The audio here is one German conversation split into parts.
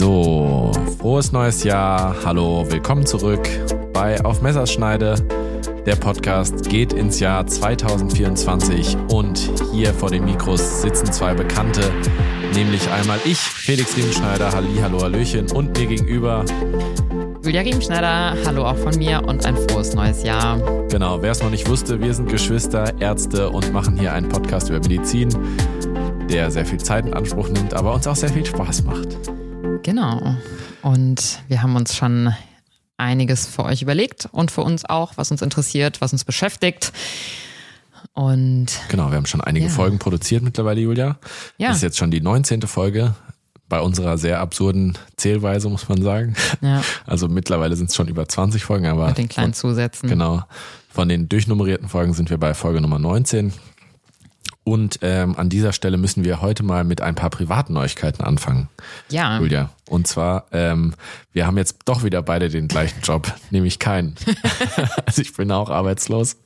So, frohes neues Jahr. Hallo, willkommen zurück bei Auf Messerschneide. Der Podcast geht ins Jahr 2024 und hier vor den Mikros sitzen zwei Bekannte, nämlich einmal ich, Felix Riemenschneider, Halli, hallo, Hallöchen und mir gegenüber Julia Riemenschneider, hallo auch von mir und ein frohes neues Jahr. Genau, wer es noch nicht wusste, wir sind Geschwister, Ärzte und machen hier einen Podcast über Medizin, der sehr viel Zeit in Anspruch nimmt, aber uns auch sehr viel Spaß macht. Genau. Und wir haben uns schon einiges für euch überlegt und für uns auch, was uns interessiert, was uns beschäftigt. Und genau, wir haben schon einige ja. Folgen produziert mittlerweile, Julia. Ja. Das ist jetzt schon die 19. Folge bei unserer sehr absurden Zählweise, muss man sagen. Ja. Also mittlerweile sind es schon über 20 Folgen, aber. Mit den kleinen Zusätzen. Genau. Von den durchnummerierten Folgen sind wir bei Folge Nummer 19. Und ähm, an dieser Stelle müssen wir heute mal mit ein paar privaten Neuigkeiten anfangen. Ja. Julia. Und zwar, ähm, wir haben jetzt doch wieder beide den gleichen Job, nämlich keinen. also ich bin auch arbeitslos.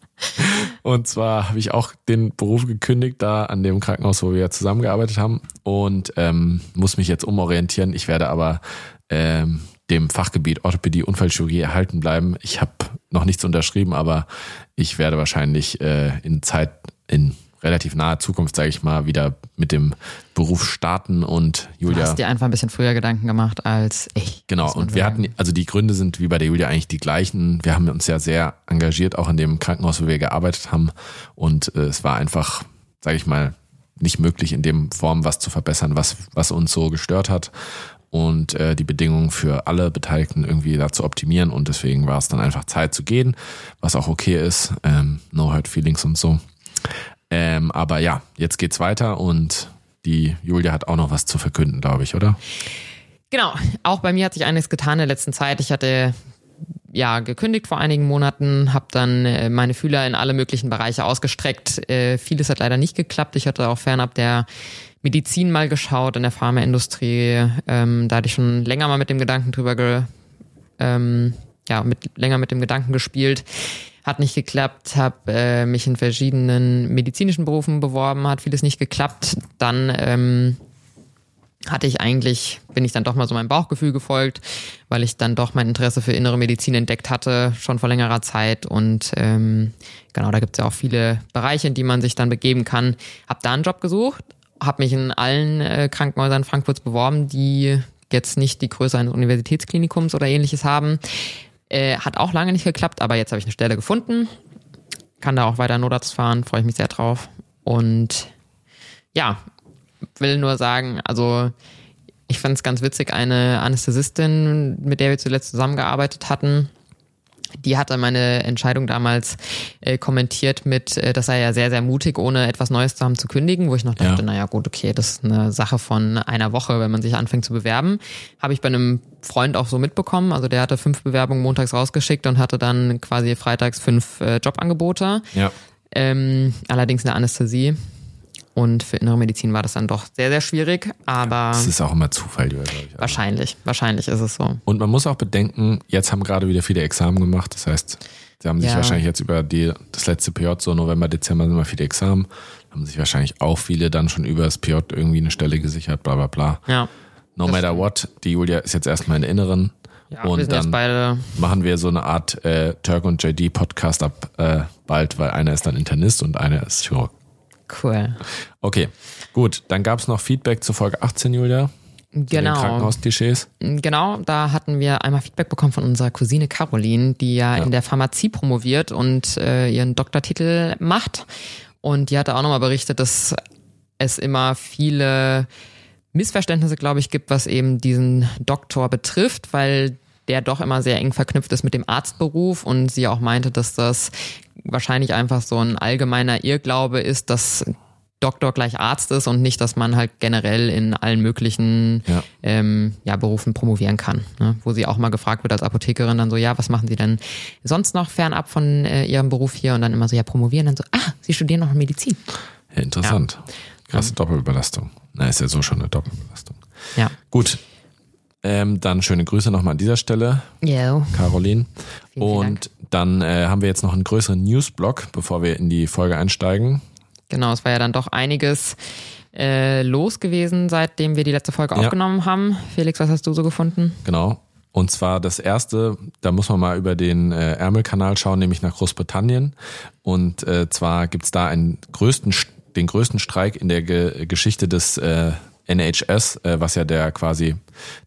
Und zwar habe ich auch den Beruf gekündigt, da an dem Krankenhaus, wo wir zusammengearbeitet haben und ähm, muss mich jetzt umorientieren. Ich werde aber ähm, dem Fachgebiet Orthopädie, Unfallchirurgie erhalten bleiben. Ich habe noch nichts unterschrieben, aber ich werde wahrscheinlich äh, in Zeit, in relativ naher Zukunft, sage ich mal, wieder mit dem Beruf starten und Julia. Du hast dir einfach ein bisschen früher Gedanken gemacht als ich. Genau, und wir sagen. hatten, also die Gründe sind wie bei der Julia eigentlich die gleichen. Wir haben uns ja sehr engagiert, auch in dem Krankenhaus, wo wir gearbeitet haben. Und äh, es war einfach, sage ich mal, nicht möglich, in dem Form was zu verbessern, was, was uns so gestört hat und äh, die Bedingungen für alle Beteiligten irgendwie da zu optimieren. Und deswegen war es dann einfach Zeit zu gehen, was auch okay ist. Ähm, no hurt feelings und so. Ähm, aber ja, jetzt geht's weiter und die Julia hat auch noch was zu verkünden, glaube ich, oder? Genau, auch bei mir hat sich einiges getan in der letzten Zeit. Ich hatte ja gekündigt vor einigen Monaten, habe dann äh, meine Fühler in alle möglichen Bereiche ausgestreckt. Äh, vieles hat leider nicht geklappt. Ich hatte auch fernab der Medizin mal geschaut, in der Pharmaindustrie. Ähm, da hatte ich schon länger mal mit dem Gedanken drüber ge, ähm, ja, mit, länger mit dem Gedanken gespielt hat nicht geklappt, habe äh, mich in verschiedenen medizinischen Berufen beworben, hat vieles nicht geklappt. Dann ähm, hatte ich eigentlich, bin ich dann doch mal so meinem Bauchgefühl gefolgt, weil ich dann doch mein Interesse für innere Medizin entdeckt hatte, schon vor längerer Zeit. Und ähm, genau, da gibt es ja auch viele Bereiche, in die man sich dann begeben kann. Hab da einen Job gesucht, habe mich in allen äh, Krankenhäusern Frankfurts beworben, die jetzt nicht die Größe eines Universitätsklinikums oder ähnliches haben. Äh, hat auch lange nicht geklappt, aber jetzt habe ich eine Stelle gefunden. Kann da auch weiter Notarzt fahren, freue ich mich sehr drauf. Und ja, will nur sagen, also ich fand es ganz witzig, eine Anästhesistin, mit der wir zuletzt zusammengearbeitet hatten, die hatte meine Entscheidung damals äh, kommentiert mit, äh, das sei ja sehr, sehr mutig, ohne etwas Neues zu haben zu kündigen, wo ich noch dachte, ja. naja gut, okay, das ist eine Sache von einer Woche, wenn man sich anfängt zu bewerben. Habe ich bei einem Freund auch so mitbekommen. Also der hatte fünf Bewerbungen montags rausgeschickt und hatte dann quasi freitags fünf äh, Jobangebote. Ja. Ähm, allerdings eine Anästhesie. Und für innere Medizin war das dann doch sehr, sehr schwierig. Aber. Das ist auch immer Zufall, glaube ich. Also. Wahrscheinlich, wahrscheinlich ist es so. Und man muss auch bedenken, jetzt haben gerade wieder viele Examen gemacht. Das heißt, sie haben sich ja. wahrscheinlich jetzt über die, das letzte PJ, so November, Dezember sind immer viele Examen, haben sich wahrscheinlich auch viele dann schon über das PJ irgendwie eine Stelle gesichert, bla bla bla. Ja. No matter what, die Julia ist jetzt erstmal in Inneren. Ja, und dann beide machen wir so eine Art äh, Turk und JD Podcast ab äh, bald, weil einer ist dann Internist und einer ist Chirurg. Cool. Okay, gut. Dann gab es noch Feedback zur Folge 18, Julia. Genau. Krankenhausklischees. Genau, da hatten wir einmal Feedback bekommen von unserer Cousine Caroline, die ja, ja. in der Pharmazie promoviert und äh, ihren Doktortitel macht. Und die hatte auch nochmal berichtet, dass es immer viele Missverständnisse, glaube ich, gibt, was eben diesen Doktor betrifft, weil der doch immer sehr eng verknüpft ist mit dem Arztberuf und sie auch meinte, dass das wahrscheinlich einfach so ein allgemeiner Irrglaube ist, dass Doktor gleich Arzt ist und nicht, dass man halt generell in allen möglichen ja. Ähm, ja, Berufen promovieren kann. Ne? Wo sie auch mal gefragt wird als Apothekerin dann so, ja, was machen Sie denn sonst noch fernab von äh, Ihrem Beruf hier? Und dann immer so, ja, promovieren. Dann so, ah, Sie studieren noch Medizin. Ja, interessant. Ja. Krasse. Doppelbelastung. Na, ist ja so schon eine Doppelbelastung. Ja. Gut, ähm, dann schöne Grüße nochmal an dieser Stelle, Yo. Caroline. Vielen, und vielen dann äh, haben wir jetzt noch einen größeren Newsblock, bevor wir in die Folge einsteigen. Genau, es war ja dann doch einiges äh, los gewesen, seitdem wir die letzte Folge Ja. aufgenommen haben. Felix, was hast du so gefunden? Genau. Und zwar das erste, da muss man mal über den äh, Ärmelkanal schauen, nämlich nach Großbritannien. Und äh, zwar gibt's da einen größten, den größten Streik in der Ge Geschichte des äh, NHS, äh, was ja der quasi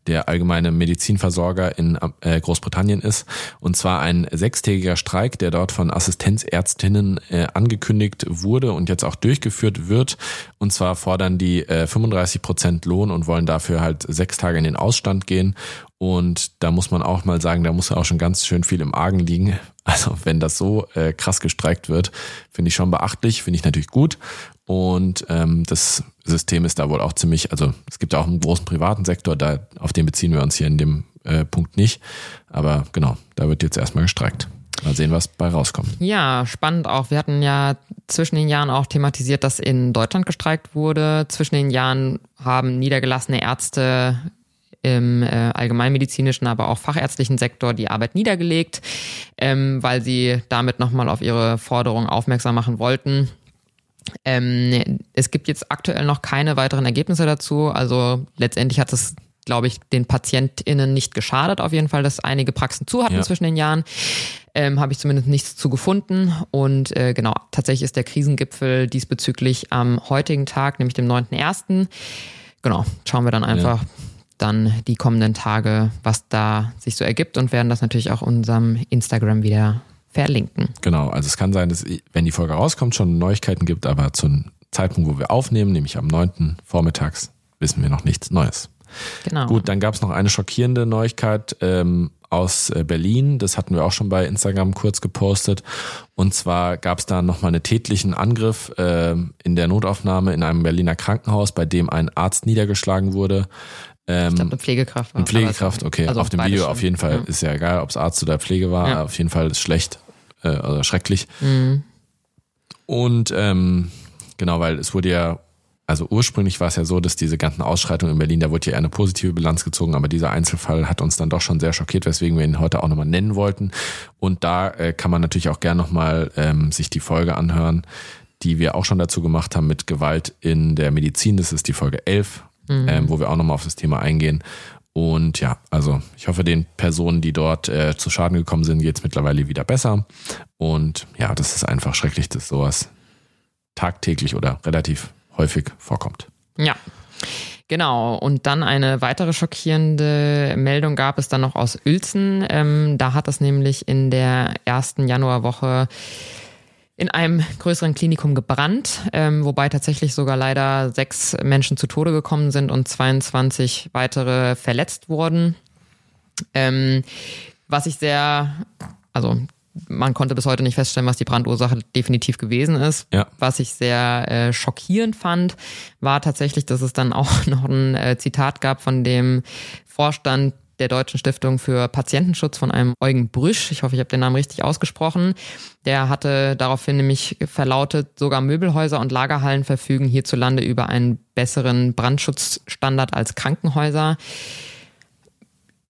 der allgemeine Medizinversorger in äh, Großbritannien ist. Und zwar ein sechstägiger Streik, der dort von Assistenzärztinnen äh, angekündigt wurde und jetzt auch durchgeführt wird. Und zwar fordern die äh, 35 Prozent Lohn und wollen dafür halt sechs Tage in den Ausstand gehen. Und da muss man auch mal sagen, da muss auch schon ganz schön viel im Argen liegen. Also wenn das so äh, krass gestreikt wird, finde ich schon beachtlich, finde ich natürlich gut. Und ähm, das System ist da wohl auch ziemlich, also es gibt auch einen großen privaten Sektor, da auf den beziehen wir uns hier in dem äh, Punkt nicht. Aber genau, da wird jetzt erstmal gestreikt. Mal sehen, was bei rauskommt. Ja, spannend auch. Wir hatten ja zwischen den Jahren auch thematisiert, dass in Deutschland gestreikt wurde. Zwischen den Jahren haben niedergelassene Ärzte im äh, allgemeinmedizinischen, aber auch fachärztlichen Sektor die Arbeit niedergelegt, ähm, weil sie damit nochmal auf ihre Forderung aufmerksam machen wollten. Ähm, es gibt jetzt aktuell noch keine weiteren Ergebnisse dazu. Also letztendlich hat es, glaube ich, den PatientInnen nicht geschadet, auf jeden Fall, dass einige Praxen zu hatten Ja. zwischen den Jahren. Ähm, Habe ich zumindest nichts zu gefunden. Und äh, genau, tatsächlich ist der Krisengipfel diesbezüglich am heutigen Tag, nämlich dem 9.1. Genau, schauen wir dann einfach dann die kommenden Tage, was da sich so ergibt und werden das natürlich auch unserem Instagram wieder verlinken. Genau, also es kann sein, dass wenn die Folge rauskommt, schon Neuigkeiten gibt, aber zum Zeitpunkt, wo wir aufnehmen, nämlich am 9. vormittags, wissen wir noch nichts Neues. Genau. Gut, dann gab es noch eine schockierende Neuigkeit ähm, aus äh, Berlin. Das hatten wir auch schon bei Instagram kurz gepostet. Und zwar gab es da nochmal einen tätlichen Angriff ähm, in der Notaufnahme in einem Berliner Krankenhaus, bei dem ein Arzt niedergeschlagen wurde. Ähm, Ich glaube, eine Pflegekraft war. eine Pflegekraft, okay. also auf dem Video schon. auf jeden Fall Ja. ist ja egal, ob es Arzt oder Pflege war. Ja. Auf jeden Fall ist schlecht äh, oder schrecklich. Mhm. Und ähm, genau, weil es wurde ja, also ursprünglich war es ja so, dass diese ganzen Ausschreitungen in Berlin, da wurde ja eher eine positive Bilanz gezogen, aber dieser Einzelfall hat uns dann doch schon sehr schockiert, weswegen wir ihn heute auch nochmal nennen wollten. Und da äh, kann man natürlich auch gern nochmal ähm, sich die Folge anhören, die wir auch schon dazu gemacht haben mit Gewalt in der Medizin. Das ist die Folge 11, ähm, wo wir auch nochmal auf das Thema eingehen. Und ja, also ich hoffe, den Personen, die dort äh, zu Schaden gekommen sind, geht's mittlerweile wieder besser. Und ja, das ist einfach schrecklich, dass sowas tagtäglich oder relativ häufig vorkommt. Ja. Genau, und dann eine weitere schockierende Meldung gab es dann noch aus Uelzen. Ähm, da hat es nämlich in der ersten Januarwoche in einem größeren Klinikum gebrannt, ähm, wobei tatsächlich sogar leider sechs Menschen zu Tode gekommen sind und 22 weitere verletzt wurden. Ähm, was ich sehr, also man konnte bis heute nicht feststellen, was die Brandursache definitiv gewesen ist. Ja. Was ich sehr äh, schockierend fand, war tatsächlich, dass es dann auch noch ein äh, Zitat gab von dem Vorstand der Deutschen Stiftung für Patientenschutz von einem Eugen Brüsch. Ich hoffe, ich habe den Namen richtig ausgesprochen. Der hatte daraufhin nämlich verlautet, sogar Möbelhäuser und Lagerhallen verfügen hierzulande über einen besseren Brandschutzstandard als Krankenhäuser.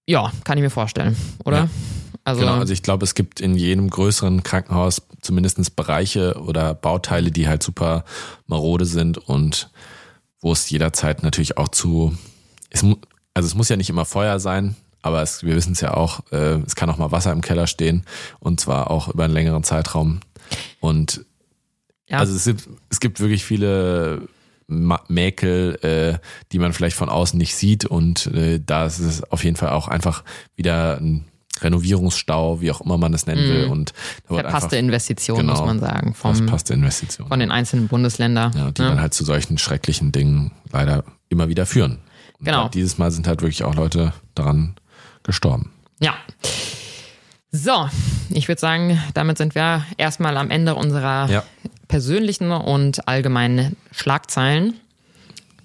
Ja, kann ich mir vorstellen, oder? Ja. Also, Genau, also ich glaube, es gibt in jedem größeren Krankenhaus zumindest Bereiche oder Bauteile, die halt super marode sind und wo es jederzeit natürlich auch zu, es, also es muss ja nicht immer Feuer sein, aber es, wir wissen es ja auch, äh, es kann auch mal Wasser im Keller stehen und zwar auch über einen längeren Zeitraum. Und ja. also es gibt, es gibt wirklich viele Mäkel, äh, die man vielleicht von außen nicht sieht und äh, da ist es auf jeden Fall auch einfach wieder ein Renovierungsstau, wie auch immer man es nennen will. Und da verpasste einfach, Investition, genau, muss man sagen, vom, verpasste Investition. von den einzelnen Bundesländern. ja, die ne? dann halt zu solchen schrecklichen Dingen leider immer wieder führen. Genau. halt dieses Mal sind halt wirklich auch Leute daran gestorben. Ja. So, ich würde sagen, damit sind wir erstmal am Ende unserer Ja. persönlichen und allgemeinen Schlagzeilen.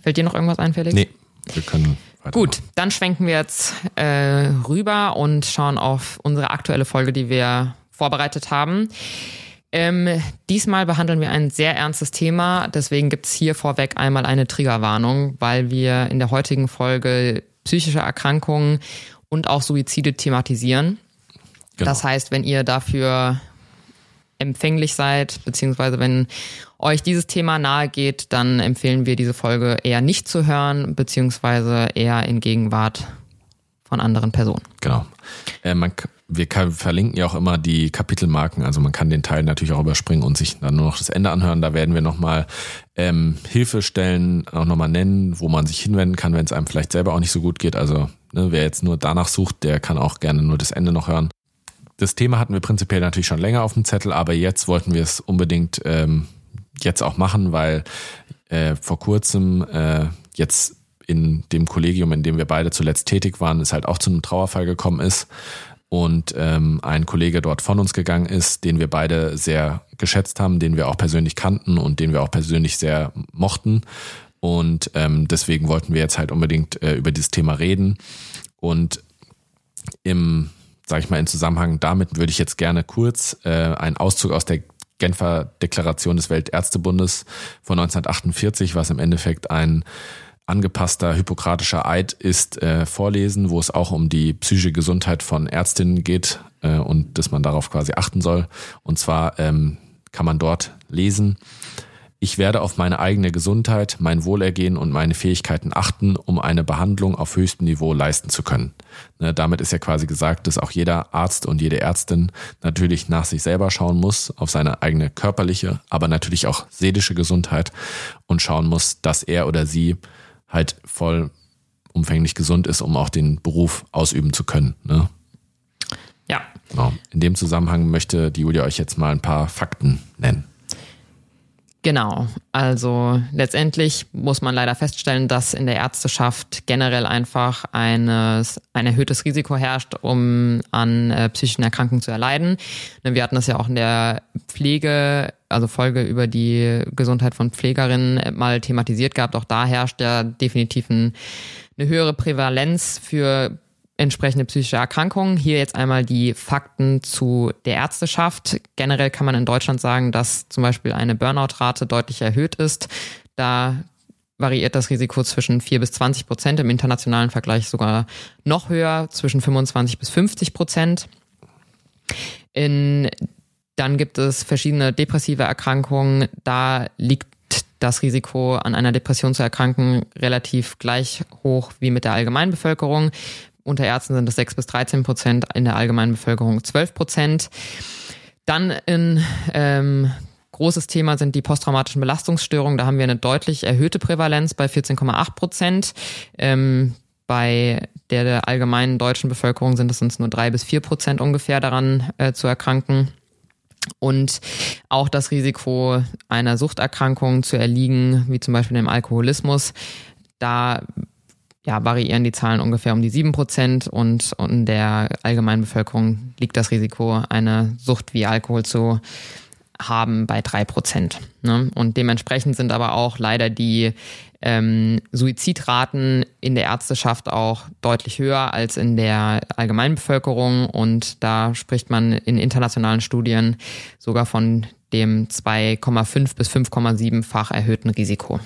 Fällt dir noch irgendwas ein, Felix? Nee, wir können. Gut, dann schwenken wir jetzt äh, rüber und schauen auf unsere aktuelle Folge, die wir vorbereitet haben. Ähm, diesmal behandeln wir ein sehr ernstes Thema, deswegen gibt's hier vorweg einmal eine Triggerwarnung, weil wir in der heutigen Folge psychische Erkrankungen und auch Suizide thematisieren. Genau. Das heißt, wenn ihr dafür empfänglich seid, beziehungsweise wenn euch dieses Thema nahe geht, dann empfehlen wir diese Folge eher nicht zu hören, beziehungsweise eher in Gegenwart von anderen Personen. Genau. Äh, man, wir verlinken ja auch immer die Kapitelmarken, also man kann den Teil natürlich auch überspringen und sich dann nur noch das Ende anhören. Da werden wir nochmal ähm, Hilfestellen auch nochmal nennen, wo man sich hinwenden kann, wenn es einem vielleicht selber auch nicht so gut geht. Also ne, wer jetzt nur danach sucht, der kann auch gerne nur das Ende noch hören. Das Thema hatten wir prinzipiell natürlich schon länger auf dem Zettel, aber jetzt wollten wir es unbedingt ähm, jetzt auch machen, weil äh, vor kurzem äh, jetzt in dem Kollegium, in dem wir beide zuletzt tätig waren, es halt auch zu einem Trauerfall gekommen ist und ähm, ein Kollege dort von uns gegangen ist, den wir beide sehr geschätzt haben, den wir auch persönlich kannten und den wir auch persönlich sehr mochten. Und ähm, deswegen wollten wir jetzt halt unbedingt äh, über dieses Thema reden. Und im, sag ich mal, in Zusammenhang damit würde ich jetzt gerne kurz äh, einen Auszug aus der Genfer Deklaration des Weltärztebundes von 1948, was im Endeffekt ein angepasster hippokratischer Eid ist, äh, vorlesen, wo es auch um die psychische Gesundheit von Ärztinnen geht äh, und dass man darauf quasi achten soll. Und zwar ähm, kann man dort lesen, ich werde auf meine eigene Gesundheit, mein Wohlergehen und meine Fähigkeiten achten, um eine Behandlung auf höchstem Niveau leisten zu können. Ne, damit ist ja quasi gesagt, dass auch jeder Arzt und jede Ärztin natürlich nach sich selber schauen muss, auf seine eigene körperliche, aber natürlich auch seelische Gesundheit und schauen muss, dass er oder sie halt voll umfänglich gesund ist, um auch den Beruf ausüben zu können. Ne? Ja. Genau. In dem Zusammenhang möchte die Julia euch jetzt mal ein paar Fakten nennen. Genau. Also letztendlich muss man leider feststellen, dass in der Ärzteschaft generell einfach eines, ein erhöhtes Risiko herrscht, um an äh, psychischen Erkrankungen zu erleiden. Wir hatten das ja auch in der Pflege, also Folge über die Gesundheit von Pflegerinnen mal thematisiert gehabt. Auch da herrscht ja definitiv ein, eine höhere Prävalenz für entsprechende psychische Erkrankungen. Hier jetzt einmal die Fakten zu der Ärzteschaft. Generell kann man in Deutschland sagen, dass zum Beispiel eine Burnout-Rate deutlich erhöht ist. Da variiert das Risiko zwischen 4 bis 20 Prozent, im internationalen Vergleich sogar noch höher, zwischen 25 bis 50 Prozent. In, dann gibt es verschiedene depressive Erkrankungen. Da liegt das Risiko, an einer Depression zu erkranken, relativ gleich hoch wie mit der Allgemeinbevölkerung. Unter Ärzten sind es 6 bis 13 Prozent, in der allgemeinen Bevölkerung 12 Prozent. Dann ein ähm, großes Thema sind die posttraumatischen Belastungsstörungen. Da haben wir eine deutlich erhöhte Prävalenz bei 14,8 Prozent. Ähm, bei der, der allgemeinen deutschen Bevölkerung sind es uns nur drei bis vier Prozent ungefähr daran äh, zu erkranken. Und auch das Risiko einer Suchterkrankung zu erliegen, wie zum Beispiel dem Alkoholismus, da ja, variieren die Zahlen ungefähr um die sieben Prozent und, und in der allgemeinen Bevölkerung liegt das Risiko, eine Sucht wie Alkohol zu haben bei drei Prozent. Ne? Und dementsprechend sind aber auch leider die ähm, Suizidraten in der Ärzteschaft auch deutlich höher als in der allgemeinen Bevölkerung. Und da spricht man in internationalen Studien sogar von dem 2,5 bis 5,7-fach erhöhten Risiko.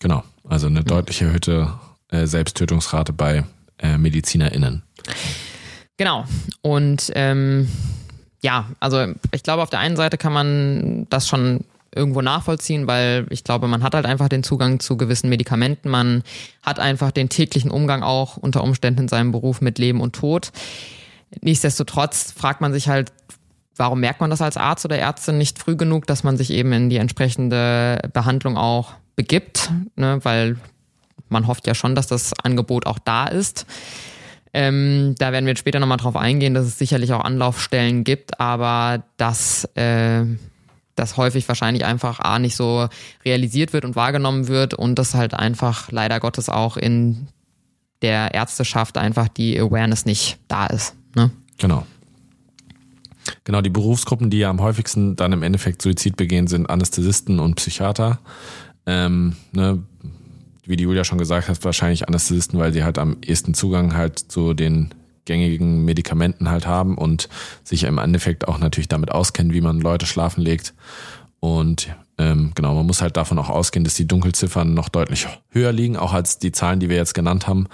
Genau, also eine deutlich erhöhte äh, Selbsttötungsrate bei äh, MedizinerInnen. Genau. Und ähm, ja, also ich glaube, auf der einen Seite kann man das schon irgendwo nachvollziehen, weil ich glaube, man hat halt einfach den Zugang zu gewissen Medikamenten, man hat einfach den täglichen Umgang auch unter Umständen in seinem Beruf mit Leben und Tod. Nichtsdestotrotz fragt man sich halt, warum merkt man das als Arzt oder Ärztin nicht früh genug, dass man sich eben in die entsprechende Behandlung auch begibt, ne? weil man hofft ja schon, dass das Angebot auch da ist. Ähm, da werden wir später nochmal drauf eingehen, dass es sicherlich auch Anlaufstellen gibt, aber dass äh, das häufig wahrscheinlich einfach A nicht so realisiert wird und wahrgenommen wird und dass halt einfach leider Gottes auch in der Ärzteschaft einfach die Awareness nicht da ist. Ne? Genau. Genau, die Berufsgruppen, die ja am häufigsten dann im Endeffekt Suizid begehen, sind Anästhesisten und Psychiater. Ähm, ne, wie die Julia schon gesagt hat, wahrscheinlich Anästhesisten, weil sie halt am ehesten Zugang halt zu den gängigen Medikamenten halt haben und sich im Endeffekt auch natürlich damit auskennen, wie man Leute schlafen legt. Und ähm, genau, man muss halt davon auch ausgehen, dass die Dunkelziffern noch deutlich höher liegen, auch als die Zahlen, die wir jetzt genannt haben.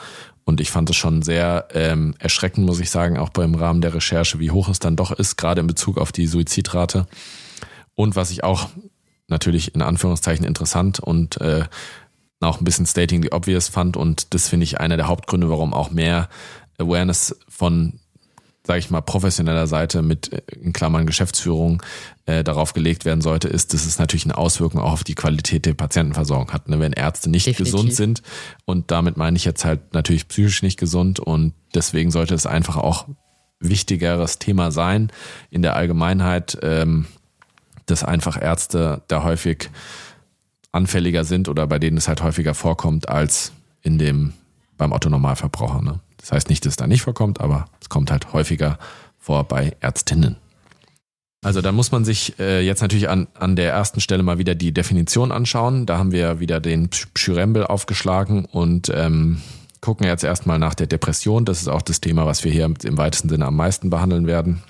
Und ich fand es schon sehr ähm, erschreckend, muss ich sagen, auch beim Rahmen der Recherche, wie hoch es dann doch ist, gerade in Bezug auf die Suizidrate. Und was ich auch natürlich in Anführungszeichen interessant und äh, auch ein bisschen stating the obvious fand und das finde ich einer der Hauptgründe, warum auch mehr Awareness von sage ich mal, professioneller Seite mit äh, in Klammern Geschäftsführung äh, darauf gelegt werden sollte, ist, dass es natürlich eine Auswirkung auch auf die Qualität der Patientenversorgung hat. Ne? Wenn Ärzte nicht Definitiv. gesund sind und damit meine ich jetzt halt natürlich psychisch nicht gesund und deswegen sollte es einfach auch wichtigeres Thema sein in der Allgemeinheit, ähm, dass einfach Ärzte da häufig anfälliger sind oder bei denen es halt häufiger vorkommt als in dem beim Otto Normalverbraucher. Ne? Das heißt nicht, dass es da nicht vorkommt, aber es kommt halt häufiger vor bei Ärztinnen. Also da muss man sich äh, jetzt natürlich an, an der ersten Stelle mal wieder die Definition anschauen. Da haben wir wieder den Pschyrembel aufgeschlagen und ähm, gucken jetzt erstmal nach der Depression. Das ist auch das Thema, was wir hier im weitesten Sinne am meisten behandeln werden.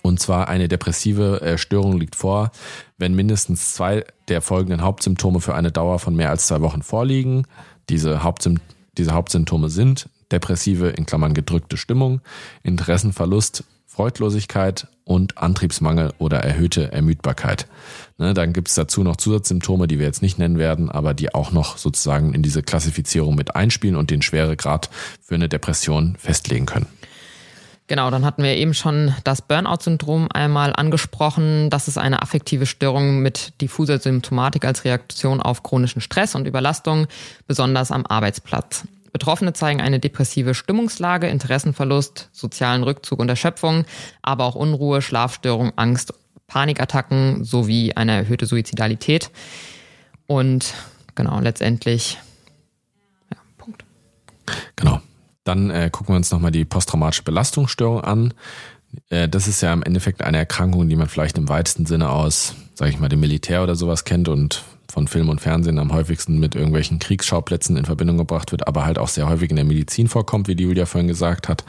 Und zwar eine depressive äh, Störung liegt vor, wenn mindestens zwei der folgenden Hauptsymptome für eine Dauer von mehr als zwei Wochen vorliegen. Diese, Hauptsym diese Hauptsymptome sind depressive, in Klammern gedrückte Stimmung, Interessenverlust, Freudlosigkeit und Antriebsmangel oder erhöhte Ermüdbarkeit. Ne, dann gibt es dazu noch Zusatzsymptome, die wir jetzt nicht nennen werden, aber die auch noch sozusagen in diese Klassifizierung mit einspielen und den Schweregrad für eine Depression festlegen können. Genau, dann hatten wir eben schon das Burnout-Syndrom einmal angesprochen. Das ist eine affektive Störung mit diffuser Symptomatik als Reaktion auf chronischen Stress und Überlastung, besonders am Arbeitsplatz. Betroffene zeigen eine depressive Stimmungslage, Interessenverlust, sozialen Rückzug und Erschöpfung, aber auch Unruhe, Schlafstörung, Angst, Panikattacken sowie eine erhöhte Suizidalität. Und genau, letztendlich, ja, Punkt. Genau. Dann äh, gucken wir uns nochmal die posttraumatische Belastungsstörung an. Äh, das ist ja im Endeffekt eine Erkrankung, die man vielleicht im weitesten Sinne aus, sage ich mal, dem Militär oder sowas kennt und von Film und Fernsehen am häufigsten mit irgendwelchen Kriegsschauplätzen in Verbindung gebracht wird, aber halt auch sehr häufig in der Medizin vorkommt, wie die Julia vorhin gesagt hat.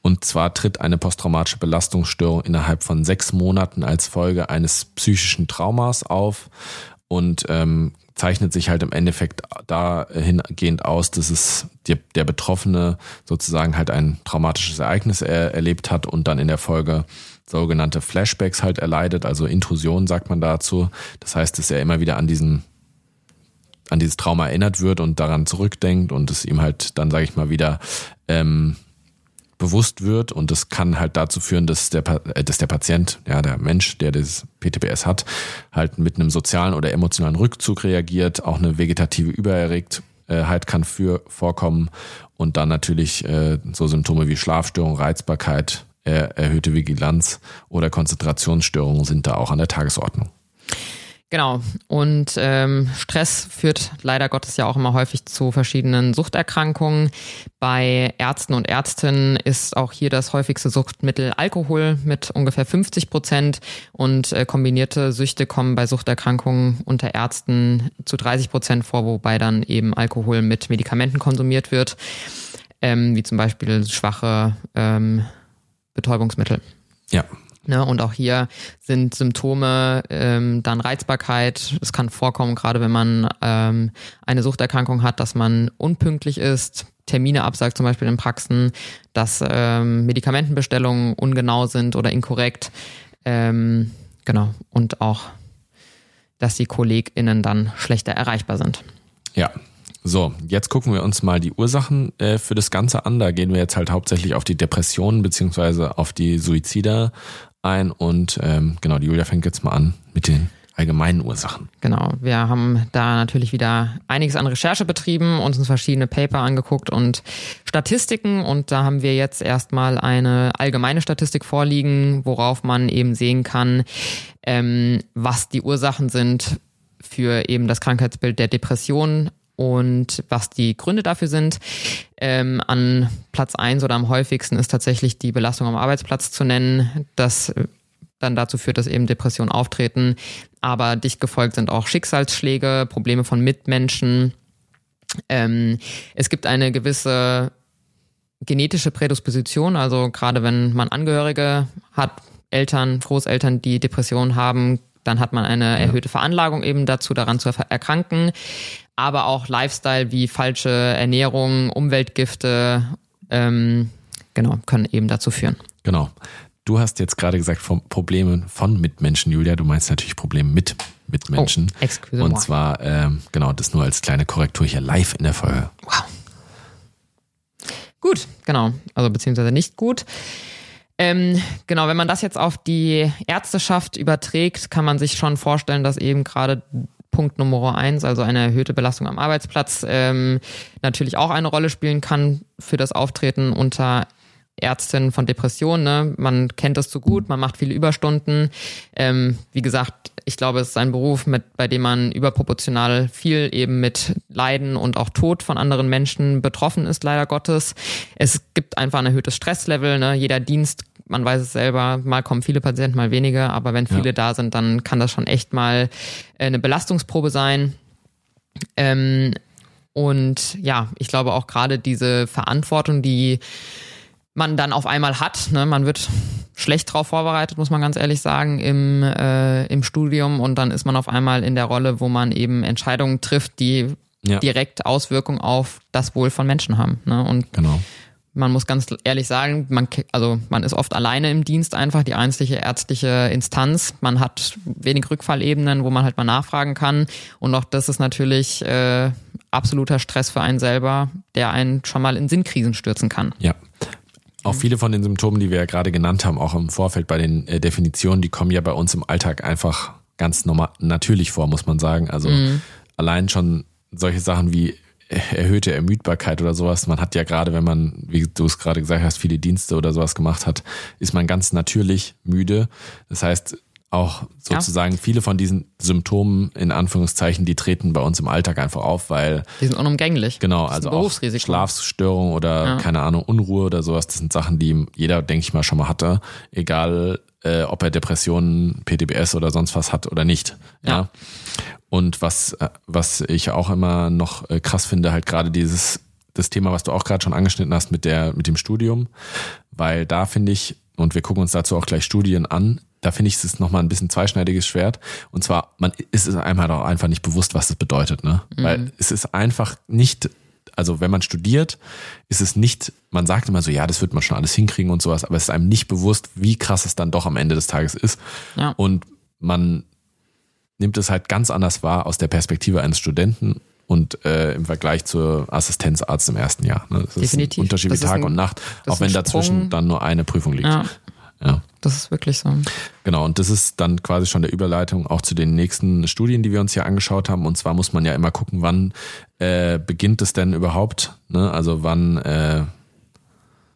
Und zwar tritt eine posttraumatische Belastungsstörung innerhalb von sechs Monaten als Folge eines psychischen Traumas auf und ähm, zeichnet sich halt im Endeffekt dahingehend aus, dass es die, der Betroffene sozusagen halt ein traumatisches Ereignis er, erlebt hat und dann in der Folge sogenannte Flashbacks halt erleidet, also Intrusion sagt man dazu. Das heißt, dass er immer wieder an diesen an dieses Trauma erinnert wird und daran zurückdenkt und es ihm halt dann, sage ich mal, wieder ähm, bewusst wird und das kann halt dazu führen, dass der, äh, dass der Patient, ja, der Mensch, der das PTBS hat, halt mit einem sozialen oder emotionalen Rückzug reagiert, auch eine vegetative Übererregtheit kann für vorkommen und dann natürlich äh, so Symptome wie Schlafstörung, Reizbarkeit, erhöhte Vigilanz oder Konzentrationsstörungen sind da auch an der Tagesordnung. Genau. Und ähm, Stress führt leider Gottes ja auch immer häufig zu verschiedenen Suchterkrankungen. Bei Ärzten und Ärztinnen ist auch hier das häufigste Suchtmittel Alkohol mit ungefähr 50 Prozent und äh, kombinierte Süchte kommen bei Suchterkrankungen unter Ärzten zu 30 Prozent vor, wobei dann eben Alkohol mit Medikamenten konsumiert wird, ähm, wie zum Beispiel schwache ähm, Betäubungsmittel. Ja. Ne, und auch hier sind Symptome ähm, dann Reizbarkeit. Es kann vorkommen, gerade wenn man ähm, eine Suchterkrankung hat, dass man unpünktlich ist, Termine absagt, zum Beispiel in Praxen, dass ähm, Medikamentenbestellungen ungenau sind oder inkorrekt. Ähm, genau. Und auch, dass die KollegInnen dann schlechter erreichbar sind. Ja, so, jetzt gucken wir uns mal die Ursachen äh, für das Ganze an. Da gehen wir jetzt halt hauptsächlich auf die Depressionen beziehungsweise auf die Suizide ein. Und ähm, genau, die Julia fängt jetzt mal an mit den allgemeinen Ursachen. Genau, wir haben da natürlich wieder einiges an Recherche betrieben, uns verschiedene Paper angeguckt und Statistiken und da haben wir jetzt erstmal eine allgemeine Statistik vorliegen, worauf man eben sehen kann, ähm, was die Ursachen sind für eben das Krankheitsbild der Depression und was die Gründe dafür sind. Ähm, an Platz eins oder am häufigsten ist tatsächlich die Belastung am Arbeitsplatz zu nennen. Das dann dazu führt, dass eben Depressionen auftreten. Aber dicht gefolgt sind auch Schicksalsschläge, Probleme von Mitmenschen. Ähm, es gibt eine gewisse genetische Prädisposition, also gerade wenn man Angehörige hat, Eltern, Großeltern, die Depressionen haben, dann hat man eine erhöhte Veranlagung eben dazu, daran zu erkranken aber auch Lifestyle wie falsche Ernährung, Umweltgifte, ähm, genau, können eben dazu führen. Genau. du hast jetzt gerade gesagt von Problemen von Mitmenschen, Julia. Du meinst natürlich Probleme mit Mitmenschen. Oh, excuse Und moi. zwar, ähm, genau, das nur als kleine Korrektur hier live in der Folge. Wow. Gut, genau. Also beziehungsweise nicht gut. Ähm, genau, wenn man das jetzt auf die Ärzteschaft überträgt, kann man sich schon vorstellen, dass eben gerade Punkt Nummer eins, also eine erhöhte Belastung am Arbeitsplatz, ähm, natürlich auch eine Rolle spielen kann für das Auftreten unter Ärztin von Depressionen. Ne? Man kennt das zu gut, man macht viele Überstunden. Ähm, wie gesagt, ich glaube, es ist ein Beruf, mit, bei dem man überproportional viel eben mit Leiden und auch Tod von anderen Menschen betroffen ist, leider Gottes. Es gibt einfach ein erhöhtes Stresslevel. Ne? Jeder Dienst, man weiß es selber, mal kommen viele Patienten, mal weniger, aber wenn viele Ja. da sind, dann kann das schon echt mal äh, eine Belastungsprobe sein. Ähm, und ja, ich glaube auch gerade diese Verantwortung, die man dann auf einmal hat. Ne? Man wird schlecht drauf vorbereitet, muss man ganz ehrlich sagen, im, äh, im Studium und dann ist man auf einmal in der Rolle, wo man eben Entscheidungen trifft, die Ja. direkt Auswirkungen auf das Wohl von Menschen haben. Ne? Und Genau. Man muss ganz ehrlich sagen, man, also man ist oft alleine im Dienst einfach, die einzige ärztliche Instanz. Man hat wenig Rückfallebenen, wo man halt mal nachfragen kann. Und auch das ist natürlich äh, absoluter Stress für einen selber, der einen schon mal in Sinnkrisen stürzen kann. Ja. Auch viele von den Symptomen, die wir ja gerade genannt haben, auch im Vorfeld bei den äh, Definitionen, die kommen ja bei uns im Alltag einfach ganz normal, natürlich vor, muss man sagen. Also allein schon solche Sachen wie erhöhte Ermüdbarkeit oder sowas. Man hat ja gerade, wenn man, wie du es gerade gesagt hast, viele Dienste oder sowas gemacht hat, ist man ganz natürlich müde. Das heißt, auch sozusagen viele von diesen Symptomen in Anführungszeichen, die treten bei uns im Alltag einfach auf, weil Die sind unumgänglich. Genau, also auch. Schlafstörung oder keine Ahnung, Unruhe oder sowas, das sind Sachen, die jeder, denke ich mal, schon mal hatte, egal äh, ob er Depressionen, PTBS oder sonst was hat oder nicht. Ja. Ja. Und was, äh, was ich auch immer noch äh, krass finde, halt gerade dieses, das Thema, was du auch gerade schon angeschnitten hast mit der, mit dem Studium, weil da finde ich, und wir gucken uns dazu auch gleich Studien an, da finde ich es ist nochmal ein bisschen zweischneidiges Schwert. Und zwar, man ist es einem halt auch einfach nicht bewusst, was das bedeutet, ne? Weil es ist einfach nicht, also wenn man studiert, ist es nicht, man sagt immer so, ja, das wird man schon alles hinkriegen und sowas, aber es ist einem nicht bewusst, wie krass es dann doch am Ende des Tages ist. Ja. Und man nimmt es halt ganz anders wahr aus der Perspektive eines Studenten und äh, im Vergleich zur Assistenzarzt im ersten Jahr. Ne? Das ist Definitiv. ein Unterschied wie ist Tag ein- und Nacht, auch ist wenn dazwischen dann nur eine Prüfung liegt. Ja, Ja. Das ist wirklich so. Genau, und das ist dann quasi schon der Überleitung auch zu den nächsten Studien, die wir uns hier angeschaut haben. Und zwar muss man ja immer gucken, wann äh, beginnt es denn überhaupt? Ne? Also wann, äh,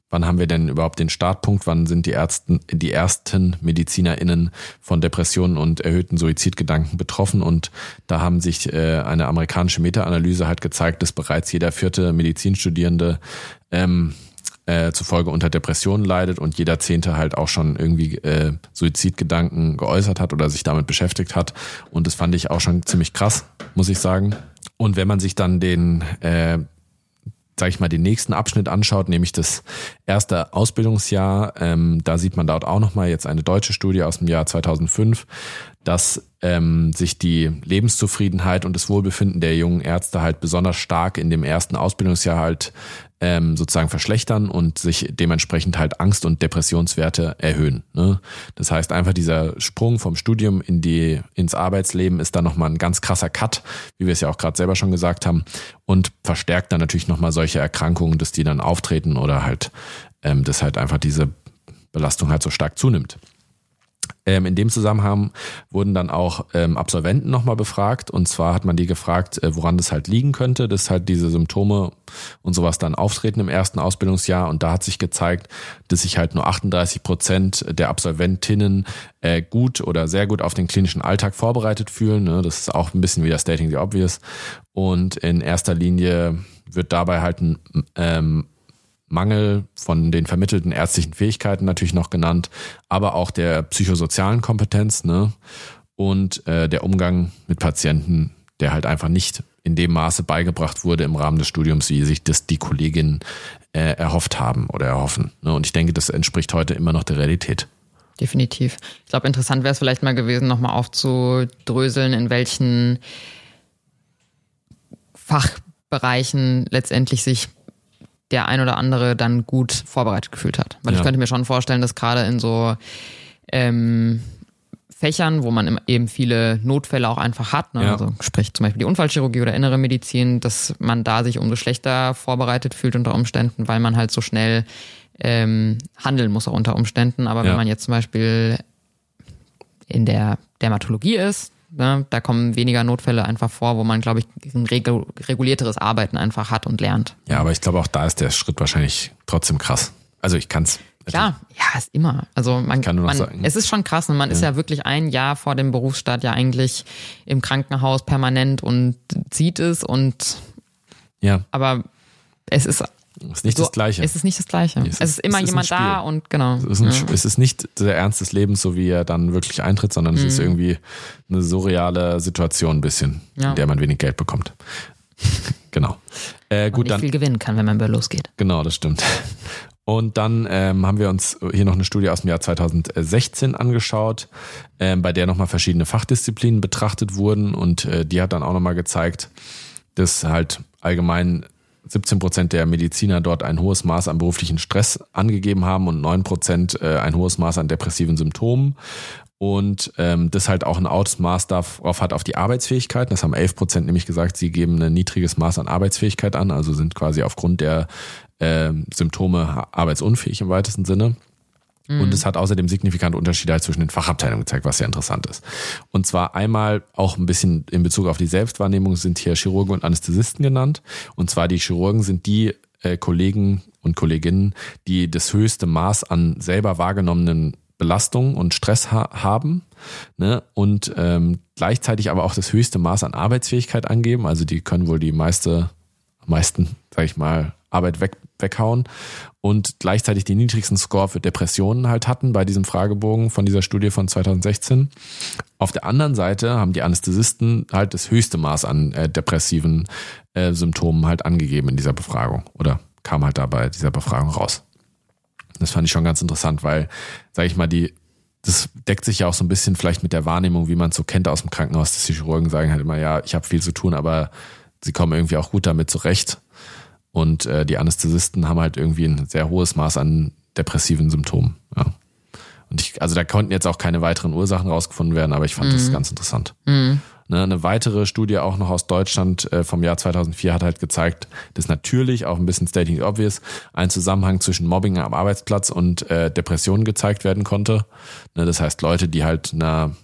wann haben wir denn überhaupt den Startpunkt? Wann sind die Ärzten, die ersten MedizinerInnen von Depressionen und erhöhten Suizidgedanken betroffen? Und da haben sich äh, eine amerikanische Meta-Analyse halt gezeigt, dass bereits jeder vierte Medizinstudierende ähm, äh, zufolge unter Depressionen leidet und jeder Zehnte halt auch schon irgendwie äh, Suizidgedanken geäußert hat oder sich damit beschäftigt hat. Und das fand ich auch schon ziemlich krass, muss ich sagen. Und wenn man sich dann den, äh, sag ich mal, den nächsten Abschnitt anschaut, nämlich das erste Ausbildungsjahr, ähm, da sieht man dort auch nochmal jetzt eine deutsche Studie aus dem Jahr 2005, dass ähm, sich die Lebenszufriedenheit und das Wohlbefinden der jungen Ärzte halt besonders stark in dem ersten Ausbildungsjahr halt ähm, sozusagen verschlechtern und sich dementsprechend halt Angst- und Depressionswerte erhöhen. Ne? Das heißt einfach dieser Sprung vom Studium in die ins Arbeitsleben ist dann nochmal ein ganz krasser Cut, wie wir es ja auch gerade selber schon gesagt haben und verstärkt dann natürlich nochmal solche Erkrankungen, dass die dann auftreten oder halt, ähm, dass halt einfach diese Belastung halt so stark zunimmt. Ähm, in dem Zusammenhang wurden dann auch ähm, Absolventen nochmal befragt. Und zwar hat man die gefragt, äh, woran das halt liegen könnte, dass halt diese Symptome und sowas dann auftreten im ersten Ausbildungsjahr. Und da hat sich gezeigt, dass sich halt nur 38 Prozent der Absolventinnen äh, gut oder sehr gut auf den klinischen Alltag vorbereitet fühlen. Ne? Das ist auch ein bisschen wieder stating the obvious. Und in erster Linie wird dabei halt ein ähm, Mangel von den vermittelten ärztlichen Fähigkeiten natürlich noch genannt, aber auch der psychosozialen Kompetenz ne? und äh, der Umgang mit Patienten, der halt einfach nicht in dem Maße beigebracht wurde im Rahmen des Studiums, wie sich das die Kolleginnen äh, erhofft haben oder erhoffen. Ne? Und ich denke, das entspricht heute immer noch der Realität. Definitiv. Ich glaube, interessant wäre es vielleicht mal gewesen, nochmal aufzudröseln, in welchen Fachbereichen letztendlich sich der ein oder andere dann gut vorbereitet gefühlt hat. Weil Ja. ich könnte mir schon vorstellen, dass gerade in so ähm, Fächern, wo man eben viele Notfälle auch einfach hat, ne? Ja. also sprich zum Beispiel die Unfallchirurgie oder innere Medizin, dass man da sich umso schlechter vorbereitet fühlt unter Umständen, weil man halt so schnell ähm, handeln muss auch unter Umständen. Aber Ja. wenn man jetzt zum Beispiel in der Dermatologie ist, ne, da kommen weniger Notfälle einfach vor, wo man, glaube ich, ein regu regulierteres Arbeiten einfach hat und lernt. Ja, aber ich glaube auch da ist der Schritt wahrscheinlich trotzdem krass. Also ich kann's. Klar, ja, ist immer. Also man Kann nur noch man, sagen. es ist schon krass und man ist ja wirklich ein Jahr vor dem Berufsstart ja eigentlich im Krankenhaus permanent und sieht es und Ja, aber es ist ist nicht so, das Gleiche. Es ist nicht das Gleiche. Es Es ist- immer es ist jemand da und genau. Es ist, ein, es ist nicht der Ernst des Lebens, so wie er dann wirklich eintritt, sondern es ist irgendwie eine surreale Situation ein bisschen, Ja. in der man wenig Geld bekommt. genau. Äh, gut, nicht dann viel gewinnen kann, wenn man bei losgeht. Genau, das stimmt. Und dann ähm, haben wir uns hier noch eine Studie aus dem Jahr 2016 angeschaut, ähm, bei der nochmal verschiedene Fachdisziplinen betrachtet wurden und äh, die hat dann auch nochmal gezeigt, dass halt allgemein 17 Prozent der Mediziner dort ein hohes Maß an beruflichen Stress angegeben haben und 9 Prozent äh, ein hohes Maß an depressiven Symptomen. Und ähm, das halt auch ein Ausmaß darauf hat auf die Arbeitsfähigkeit. Das haben 11 Prozent nämlich gesagt, sie geben ein niedriges Maß an Arbeitsfähigkeit an, also sind quasi aufgrund der ähm, Symptome arbeitsunfähig im weitesten Sinne. Und es hat außerdem signifikante Unterschiede halt zwischen den Fachabteilungen gezeigt, was sehr interessant ist. Und zwar einmal auch ein bisschen in Bezug auf die Selbstwahrnehmung sind hier Chirurgen und Anästhesisten genannt. Und zwar die Chirurgen sind die äh, Kollegen und Kolleginnen, die das höchste Maß an selber wahrgenommenen Belastung und Stress ha haben ne? und ähm, gleichzeitig aber auch das höchste Maß an Arbeitsfähigkeit angeben. Also die können wohl die meiste, meisten, sag ich mal, Arbeit weg, weghauen und gleichzeitig den niedrigsten Score für Depressionen halt hatten bei diesem Fragebogen von dieser Studie von 2016. Auf der anderen Seite haben die Anästhesisten halt das höchste Maß an äh, depressiven äh, Symptomen halt angegeben in dieser Befragung oder kam halt da bei dieser Befragung raus. Das fand ich schon ganz interessant, weil, sage ich mal, die, das deckt sich ja auch so ein bisschen vielleicht mit der Wahrnehmung, wie man es so kennt aus dem Krankenhaus, dass die Chirurgen sagen halt immer, ja, ich habe viel zu tun, aber sie kommen irgendwie auch gut damit zurecht. Und äh, die Anästhesisten haben halt irgendwie ein sehr hohes Maß an depressiven Symptomen. Ja. Und ich, also da konnten jetzt auch keine weiteren Ursachen rausgefunden werden, aber ich fand das ganz interessant. Ne, eine weitere Studie auch noch aus Deutschland äh, vom Jahr 2004 hat halt gezeigt, dass natürlich auch ein bisschen stating obvious ein Zusammenhang zwischen Mobbing am Arbeitsplatz und äh, Depressionen gezeigt werden konnte. Ne, das heißt, Leute, die halt einer,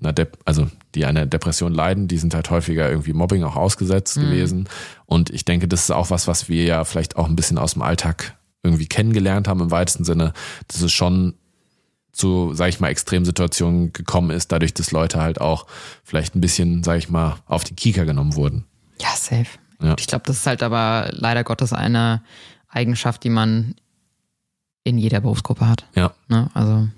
einer Dep also die eine Depression leiden, die sind halt häufiger irgendwie Mobbing auch ausgesetzt gewesen. Und ich denke, das ist auch was, was wir ja vielleicht auch ein bisschen aus dem Alltag irgendwie kennengelernt haben im weitesten Sinne, dass es schon zu, sag ich mal, Extremsituationen gekommen ist, dadurch, dass Leute halt auch vielleicht ein bisschen, sag ich mal, auf den Kieker genommen wurden. Ja, safe. Ja. Ich glaube, das ist halt aber leider Gottes eine Eigenschaft, die man in jeder Berufsgruppe hat. Ja, Ne? Also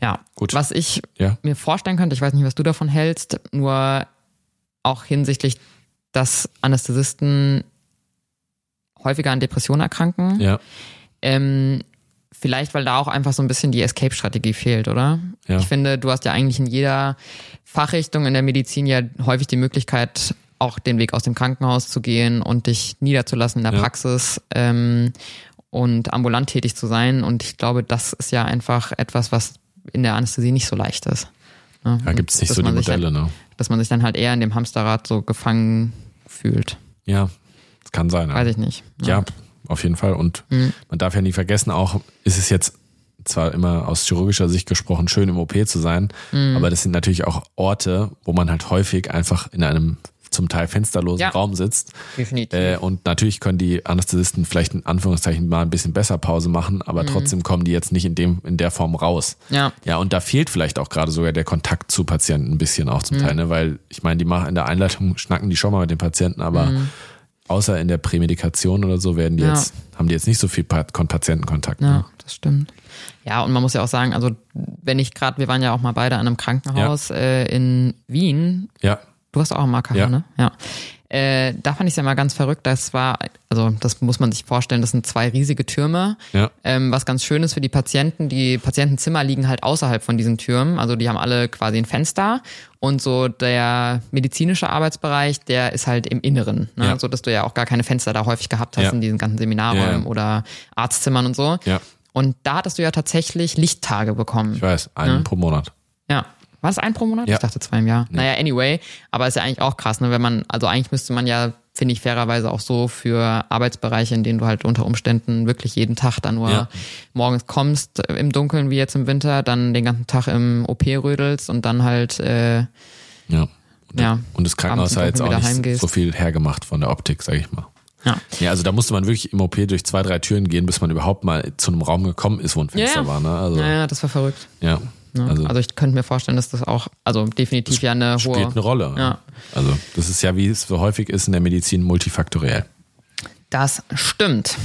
ja, Gut. was ich ja, mir vorstellen könnte, ich weiß nicht, was du davon hältst, nur auch hinsichtlich, dass Anästhesisten häufiger an Depressionen erkranken. ja, Ähm, vielleicht, weil da auch einfach so ein bisschen die Escape-Strategie fehlt, oder? Ja. Ich finde, du hast ja eigentlich in jeder Fachrichtung in der Medizin ja häufig die Möglichkeit, auch den Weg aus dem Krankenhaus zu gehen und dich niederzulassen in der Ja. Praxis ähm, und ambulant tätig zu sein. Und ich glaube, das ist ja einfach etwas, was in der Anästhesie nicht so leicht ist. Ne? da gibt's nicht Dass so die Modelle, Halt, ne? dass man sich dann halt eher in dem Hamsterrad so gefangen fühlt. Ja, das kann sein. Weiß ich nicht. Ja, auf jeden Fall. Und Mhm. man darf ja nie vergessen, auch ist es jetzt zwar immer aus chirurgischer Sicht gesprochen, schön im OP zu sein, Mhm. aber das sind natürlich auch Orte, wo man halt häufig einfach in einem zum Teil fensterlosen Ja. Raum sitzt. Definitiv. Äh, und natürlich können die Anästhesisten vielleicht in Anführungszeichen mal ein bisschen besser Pause machen, aber Mhm. trotzdem kommen die jetzt nicht in dem, in der Form raus. ja. Ja, und da fehlt vielleicht auch gerade sogar der Kontakt zu Patienten ein bisschen auch Mhm. zum Teil, ne? Weil ich meine, die machen in der Einleitung schnacken die schon mal mit den Patienten, aber außer in der Prämedikation oder so werden die Mhm. Ja. jetzt, haben die jetzt nicht so viel Pa- Kon Patientenkontakt. Ne? Ja, das stimmt. Ja, und man muss ja auch sagen, also wenn ich gerade, wir waren ja auch mal beide an einem Krankenhaus äh, in Wien. Ja, Du hast auch am AKH, Ja. ne? Ja. Äh, da fand ich es ja mal ganz verrückt. Das war, also das muss man sich vorstellen, das sind zwei riesige Türme. Ja. Ähm, was ganz schön ist für die Patienten, die Patientenzimmer liegen halt außerhalb von diesen Türmen. Also die haben alle quasi ein Fenster und so der medizinische Arbeitsbereich, der ist halt im Inneren. Ne? Ja. So dass du ja auch gar keine Fenster da häufig gehabt hast Ja. in diesen ganzen Seminarräumen oder Arztzimmern und so. Ja. Und da hattest du ja tatsächlich Lichttage bekommen. Ich weiß, einen pro Monat. Ja. War das ein pro Monat? Ja. Ich dachte zwei im Jahr. Naja, anyway. Aber ist ja eigentlich auch krass, ne? Wenn man, also eigentlich müsste man ja, finde ich fairerweise auch so für Arbeitsbereiche, in denen du halt unter Umständen wirklich jeden Tag dann nur Ja. morgens kommst äh, im Dunkeln wie jetzt im Winter, dann den ganzen Tag im OP rödelst und dann halt, äh, Ja. Und, Ja. und das Krankenhaus hat jetzt auch nicht heimgehst. so viel hergemacht von der Optik, sag ich mal. ja. Ja, also da musste man wirklich im OP durch zwei, drei Türen gehen, bis man überhaupt mal zu einem Raum gekommen ist, wo ein Fenster Ja, ja. war. Ne? Also, Ja, ja, das war verrückt. ja. Ne? Also, Also, ich könnte mir vorstellen, dass das auch, also definitiv ja eine hohe. spielt eine Rolle. Ja. Also das ist ja, wie es so häufig ist in der Medizin, multifaktoriell. Das stimmt.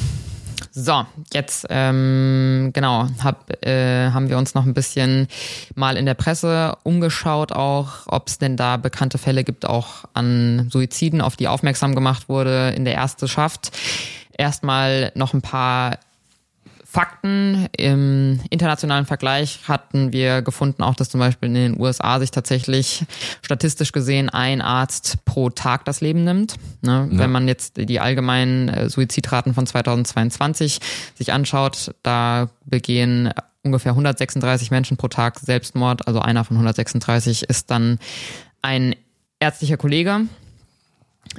So, jetzt ähm, genau hab, äh, haben wir uns noch ein bisschen mal in der Presse umgeschaut, auch ob es denn da bekannte Fälle gibt, auch an Suiziden, auf die aufmerksam gemacht wurde in der Ärzteschaft. Erstmal noch ein paar Fakten. Im internationalen Vergleich hatten wir gefunden, auch dass zum Beispiel in den USA sich tatsächlich statistisch gesehen ein Arzt pro Tag das Leben nimmt. Ne? Wenn man jetzt die allgemeinen äh, Suizidraten von 2022 sich anschaut, da begehen ungefähr 136 Menschen pro Tag Selbstmord. Also einer von 136 ist dann ein ärztlicher Kollege.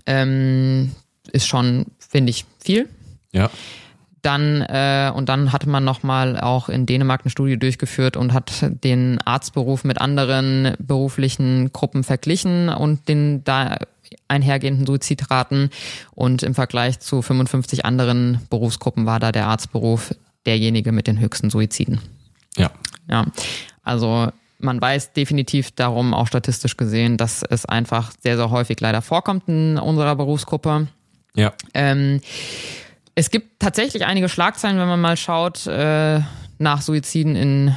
Ähm, ist schon, finde ich, viel. Ja. Dann äh, und dann hatte man noch mal auch in Dänemark eine Studie durchgeführt und hat den Arztberuf mit anderen beruflichen Gruppen verglichen und den da einhergehenden Suizidraten und im Vergleich zu 55 anderen Berufsgruppen war da der Arztberuf derjenige mit den höchsten Suiziden. Ja. Ja, also man weiß definitiv darum, auch statistisch gesehen, dass es einfach sehr, sehr häufig leider vorkommt in unserer Berufsgruppe. Ja. Ähm, es gibt tatsächlich einige Schlagzeilen, wenn man mal schaut äh, nach Suiziden in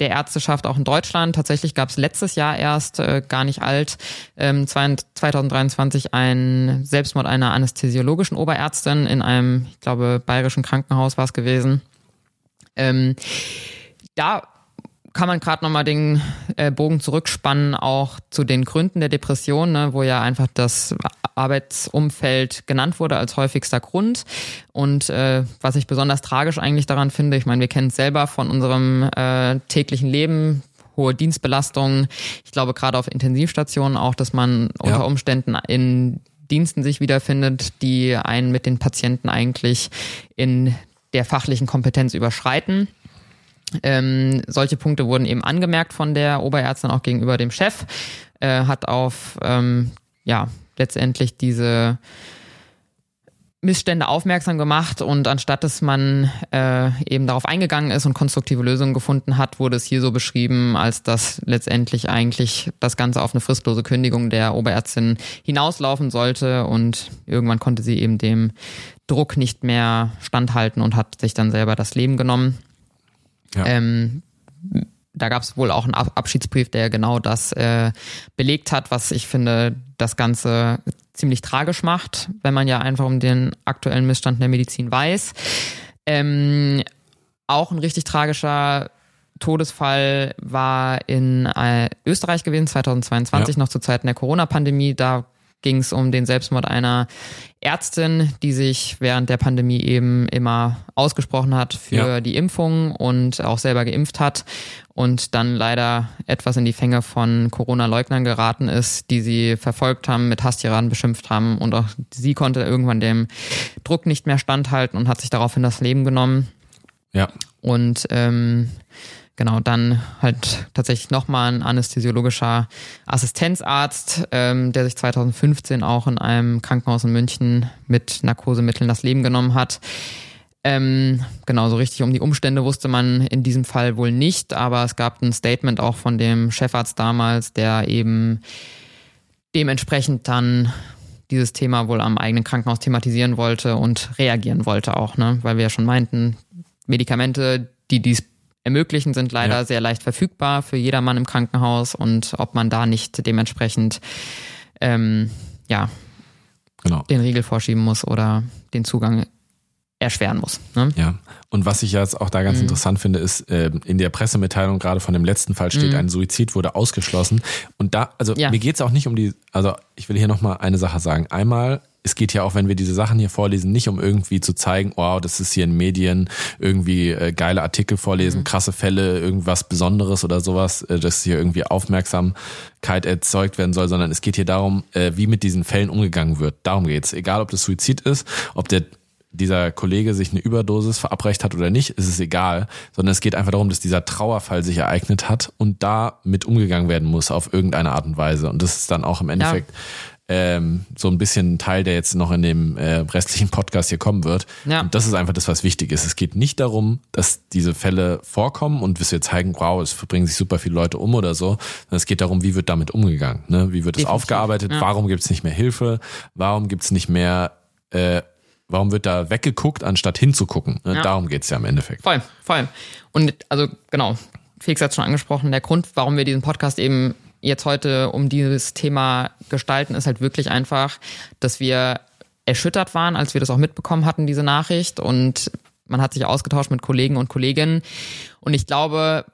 der Ärzteschaft auch in Deutschland. Tatsächlich gab es letztes Jahr erst, äh, gar nicht alt, ähm, zwei- 2023 ein Selbstmord einer anästhesiologischen Oberärztin in einem, ich glaube, bayerischen Krankenhaus war es gewesen. Ähm, da kann man gerade nochmal den äh, Bogen zurückspannen, auch zu den Gründen der Depression, ne, wo ja einfach das Arbeitsumfeld genannt wurde als häufigster Grund. Und äh, was ich besonders tragisch eigentlich daran finde, ich meine, wir kennen es selber von unserem äh, täglichen Leben, hohe Dienstbelastung. Ich glaube gerade auf Intensivstationen auch, dass man Ja. unter Umständen in Diensten sich wiederfindet, die einen mit den Patienten eigentlich in der fachlichen Kompetenz überschreiten. Ähm, solche Punkte wurden eben angemerkt von der Oberärztin auch gegenüber dem Chef, äh, hat auf ähm, ja letztendlich diese Missstände aufmerksam gemacht und anstatt dass man äh, eben darauf eingegangen ist und konstruktive Lösungen gefunden hat, wurde es hier so beschrieben, als dass letztendlich eigentlich das Ganze auf eine fristlose Kündigung der Oberärztin hinauslaufen sollte und irgendwann konnte sie eben dem Druck nicht mehr standhalten und hat sich dann selber das Leben genommen. Ja. Ähm, da gab es wohl auch einen Ab Abschiedsbrief, der genau das äh, belegt hat, was ich finde, das Ganze ziemlich tragisch macht, wenn man ja einfach um den aktuellen Missstand der Medizin weiß. Ähm, auch ein richtig tragischer Todesfall war in äh, Österreich gewesen, 2022, Ja. noch zu Zeiten der Corona-Pandemie. Da ging es um den Selbstmord einer Ärztin, die sich während der Pandemie eben immer ausgesprochen hat für Ja. die Impfung und auch selber geimpft hat und dann leider etwas in die Fänge von Corona-Leugnern geraten ist, die sie verfolgt haben, mit Hasstiraden beschimpft haben und auch sie konnte irgendwann dem Druck nicht mehr standhalten und hat sich daraufhin das Leben genommen. Ja. Und ähm, genau, dann halt tatsächlich nochmal ein anästhesiologischer Assistenzarzt, ähm, der sich 2015 auch in einem Krankenhaus in München mit Narkosemitteln das Leben genommen hat. Ähm, genau, so richtig um die Umstände wusste man in diesem Fall wohl nicht, aber es gab ein Statement auch von dem Chefarzt damals, der eben dementsprechend dann dieses Thema wohl am eigenen Krankenhaus thematisieren wollte und reagieren wollte auch, ne? Weil wir ja schon meinten, Medikamente, die dies ermöglichen, sind leider Ja. sehr leicht verfügbar für jedermann im Krankenhaus und ob man da nicht dementsprechend ähm, ja, Genau. den Riegel vorschieben muss oder den Zugang erschweren muss. Ne? Ja, und was ich jetzt auch da Mhm. ganz interessant finde, ist, äh, in der Pressemitteilung gerade von dem letzten Fall steht, ein Suizid wurde ausgeschlossen. Und da, also Mhm. Ja. mir geht's auch nicht um die, also ich will hier nochmal eine Sache sagen. Einmal, es geht ja auch, wenn wir diese Sachen hier vorlesen, nicht um irgendwie zu zeigen, wow, das ist hier in Medien, irgendwie äh, geile Artikel Mhm. vorlesen, krasse Fälle, irgendwas Besonderes oder sowas, äh, dass hier irgendwie Aufmerksamkeit erzeugt werden soll, sondern es geht hier darum, äh, wie mit diesen Fällen umgegangen wird. Darum geht's. Egal, ob das Suizid ist, ob der dieser Kollege sich eine Überdosis verabreicht hat oder nicht, ist es egal, sondern es geht einfach darum, dass dieser Trauerfall sich ereignet hat und da mit umgegangen werden muss auf irgendeine Art und Weise. Und das ist dann auch im Endeffekt ähm, so ein bisschen ein Teil, der jetzt noch in dem äh, restlichen Podcast hier kommen wird. Ja. Und das ist einfach das, was wichtig ist. Es geht nicht darum, dass diese Fälle vorkommen und wir zeigen, wow, es bringen sich super viele Leute um oder so, sondern es geht darum, wie wird damit umgegangen. Ne? Wie wird es aufgearbeitet? ja. Warum gibt es nicht mehr Hilfe? Warum gibt es nicht mehr äh, Warum wird da weggeguckt, anstatt hinzugucken? Ne? Ja. Darum geht's ja im Endeffekt. Voll, voll. Und also genau, Felix hat schon angesprochen, der Grund, warum wir diesen Podcast eben jetzt heute um dieses Thema gestalten, ist halt wirklich einfach, dass wir erschüttert waren, als wir das auch mitbekommen hatten, diese Nachricht. Und man hat sich ausgetauscht mit Kollegen und Kolleginnen. Und ich glaube,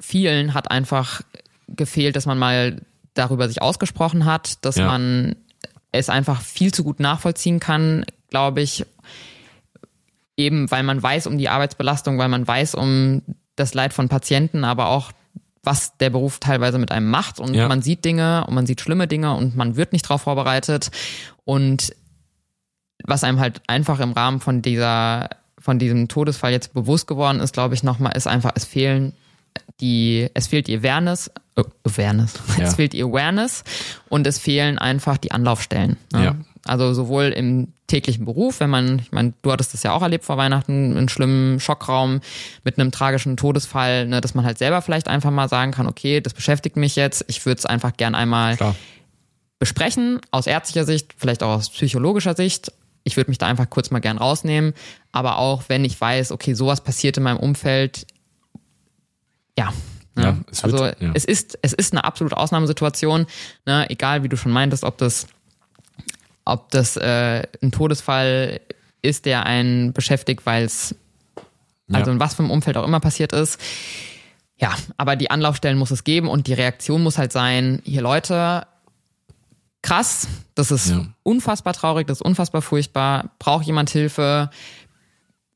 vielen hat einfach gefehlt, dass man mal darüber sich ausgesprochen hat, dass Ja. man es einfach viel zu gut nachvollziehen kann, glaube ich, eben weil man weiß um die Arbeitsbelastung, weil man weiß um das Leid von Patienten, aber auch was der Beruf teilweise mit einem macht und Ja. man sieht Dinge und man sieht schlimme Dinge und man wird nicht darauf vorbereitet und was einem halt einfach im Rahmen von dieser von diesem Todesfall jetzt bewusst geworden ist, glaube ich, nochmal, ist einfach, es fehlen die, es fehlt die Awareness, äh, Awareness, Ja. es fehlt die Awareness und es fehlen einfach die Anlaufstellen. Ne? Ja. Also sowohl im täglichen Beruf, wenn man, ich meine, du hattest das ja auch erlebt vor Weihnachten, einen schlimmen Schockraum mit einem tragischen Todesfall, ne, dass man halt selber vielleicht einfach mal sagen kann, okay, das beschäftigt mich jetzt, ich würde es einfach gern einmal Klar. besprechen, aus ärztlicher Sicht, vielleicht auch aus psychologischer Sicht. Ich würde mich da einfach kurz mal gern rausnehmen. Aber auch wenn ich weiß, okay, sowas passiert in meinem Umfeld, ja. ne? Ja, es wird- also ja. es ist, es ist eine absolute Ausnahmesituation, ne? egal wie du schon meintest, ob das, ob das äh, ein Todesfall ist, der einen beschäftigt, weil es also Ja. in was für einem Umfeld auch immer passiert ist. Ja, aber die Anlaufstellen muss es geben und die Reaktion muss halt sein, hier Leute, krass, das ist Ja. unfassbar traurig, das ist unfassbar furchtbar, braucht jemand Hilfe,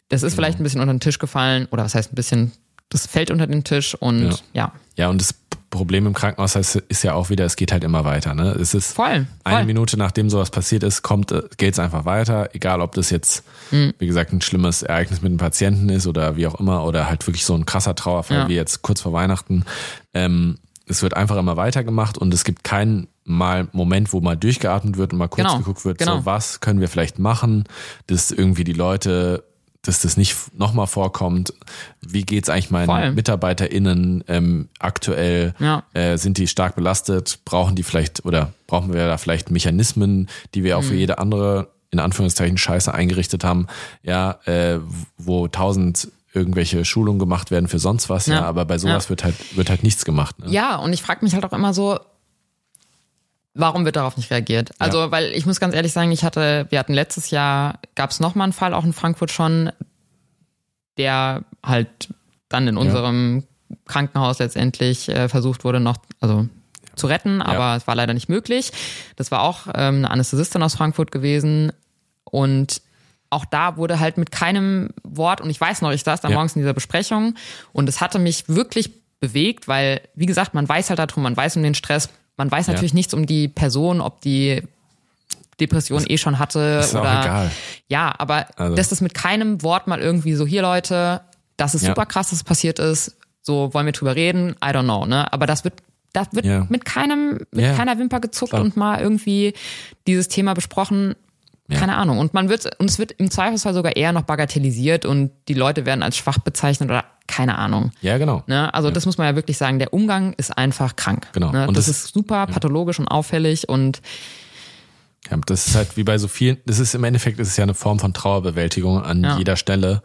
das ist vielleicht ein bisschen unter den Tisch gefallen oder was heißt ein bisschen, das fällt unter den Tisch und Ja. ja, Ja, und das Problem im Krankenhaus ist, ist ja auch wieder, es geht halt immer weiter. Ne? Es ist voll, eine voll. Minute nachdem sowas passiert ist, kommt, äh, geht's einfach weiter. Egal, ob das jetzt, Hm. wie gesagt, ein schlimmes Ereignis mit einem Patienten ist oder wie auch immer, oder halt wirklich so ein krasser Trauerfall Ja. wie jetzt kurz vor Weihnachten. Ähm, es wird einfach immer weitergemacht und es gibt keinen mal Moment, wo mal durchgeatmet wird und mal kurz Genau, geguckt wird, genau. so was können wir vielleicht machen, dass irgendwie die Leute, dass das nicht nochmal vorkommt. Wie geht's eigentlich meinen Voll. MitarbeiterInnen ähm, aktuell? Ja. Äh, sind die stark belastet? Brauchen die vielleicht oder brauchen wir da vielleicht Mechanismen, die wir auch Mhm. für jede andere in Anführungszeichen Scheiße eingerichtet haben? Ja, äh, wo tausend irgendwelche Schulungen gemacht werden für sonst was, ja, Ja. aber bei sowas Ja. wird halt wird halt nichts gemacht. Ne? Ja, und ich frage mich halt auch immer so, warum wird darauf nicht reagiert? Also, weil ich muss ganz ehrlich sagen, ich hatte, wir hatten letztes Jahr, gab es nochmal einen Fall, auch in Frankfurt schon, der halt dann in unserem Krankenhaus letztendlich äh, versucht wurde, noch, also zu retten, aber es war leider nicht möglich. Das war auch ähm, eine Anästhesistin aus Frankfurt gewesen und auch da wurde halt mit keinem Wort, und ich weiß noch, ich saß da Ja. morgens in dieser Besprechung und es hatte mich wirklich bewegt, weil, wie gesagt, man weiß halt darum, man weiß um den Stress, man weiß Ja. natürlich nichts um die Person, ob die Depression eh schon hatte ist auch oder egal. ja, aber Also- dass das mit keinem Wort mal irgendwie so hier Leute, das ist Ja. super krass, dass es passiert ist. So wollen wir drüber reden. I don't know, ne? Aber das wird das wird Ja. mit keinem mit Ja. keiner Wimper gezuckt Klar. und mal irgendwie dieses Thema besprochen. Ja. Keine Ahnung. Und man wird und es wird im Zweifelsfall sogar eher noch bagatellisiert und die Leute werden als schwach bezeichnet oder keine Ahnung. Ja, genau. Ne? Also das muss man ja wirklich sagen. Der Umgang ist einfach krank. Genau. Ne? Und das, das- ist super pathologisch und auffällig und Ja, das ist halt wie bei so vielen, das ist im Endeffekt, ist ja eine Form von Trauerbewältigung an Ja. jeder Stelle.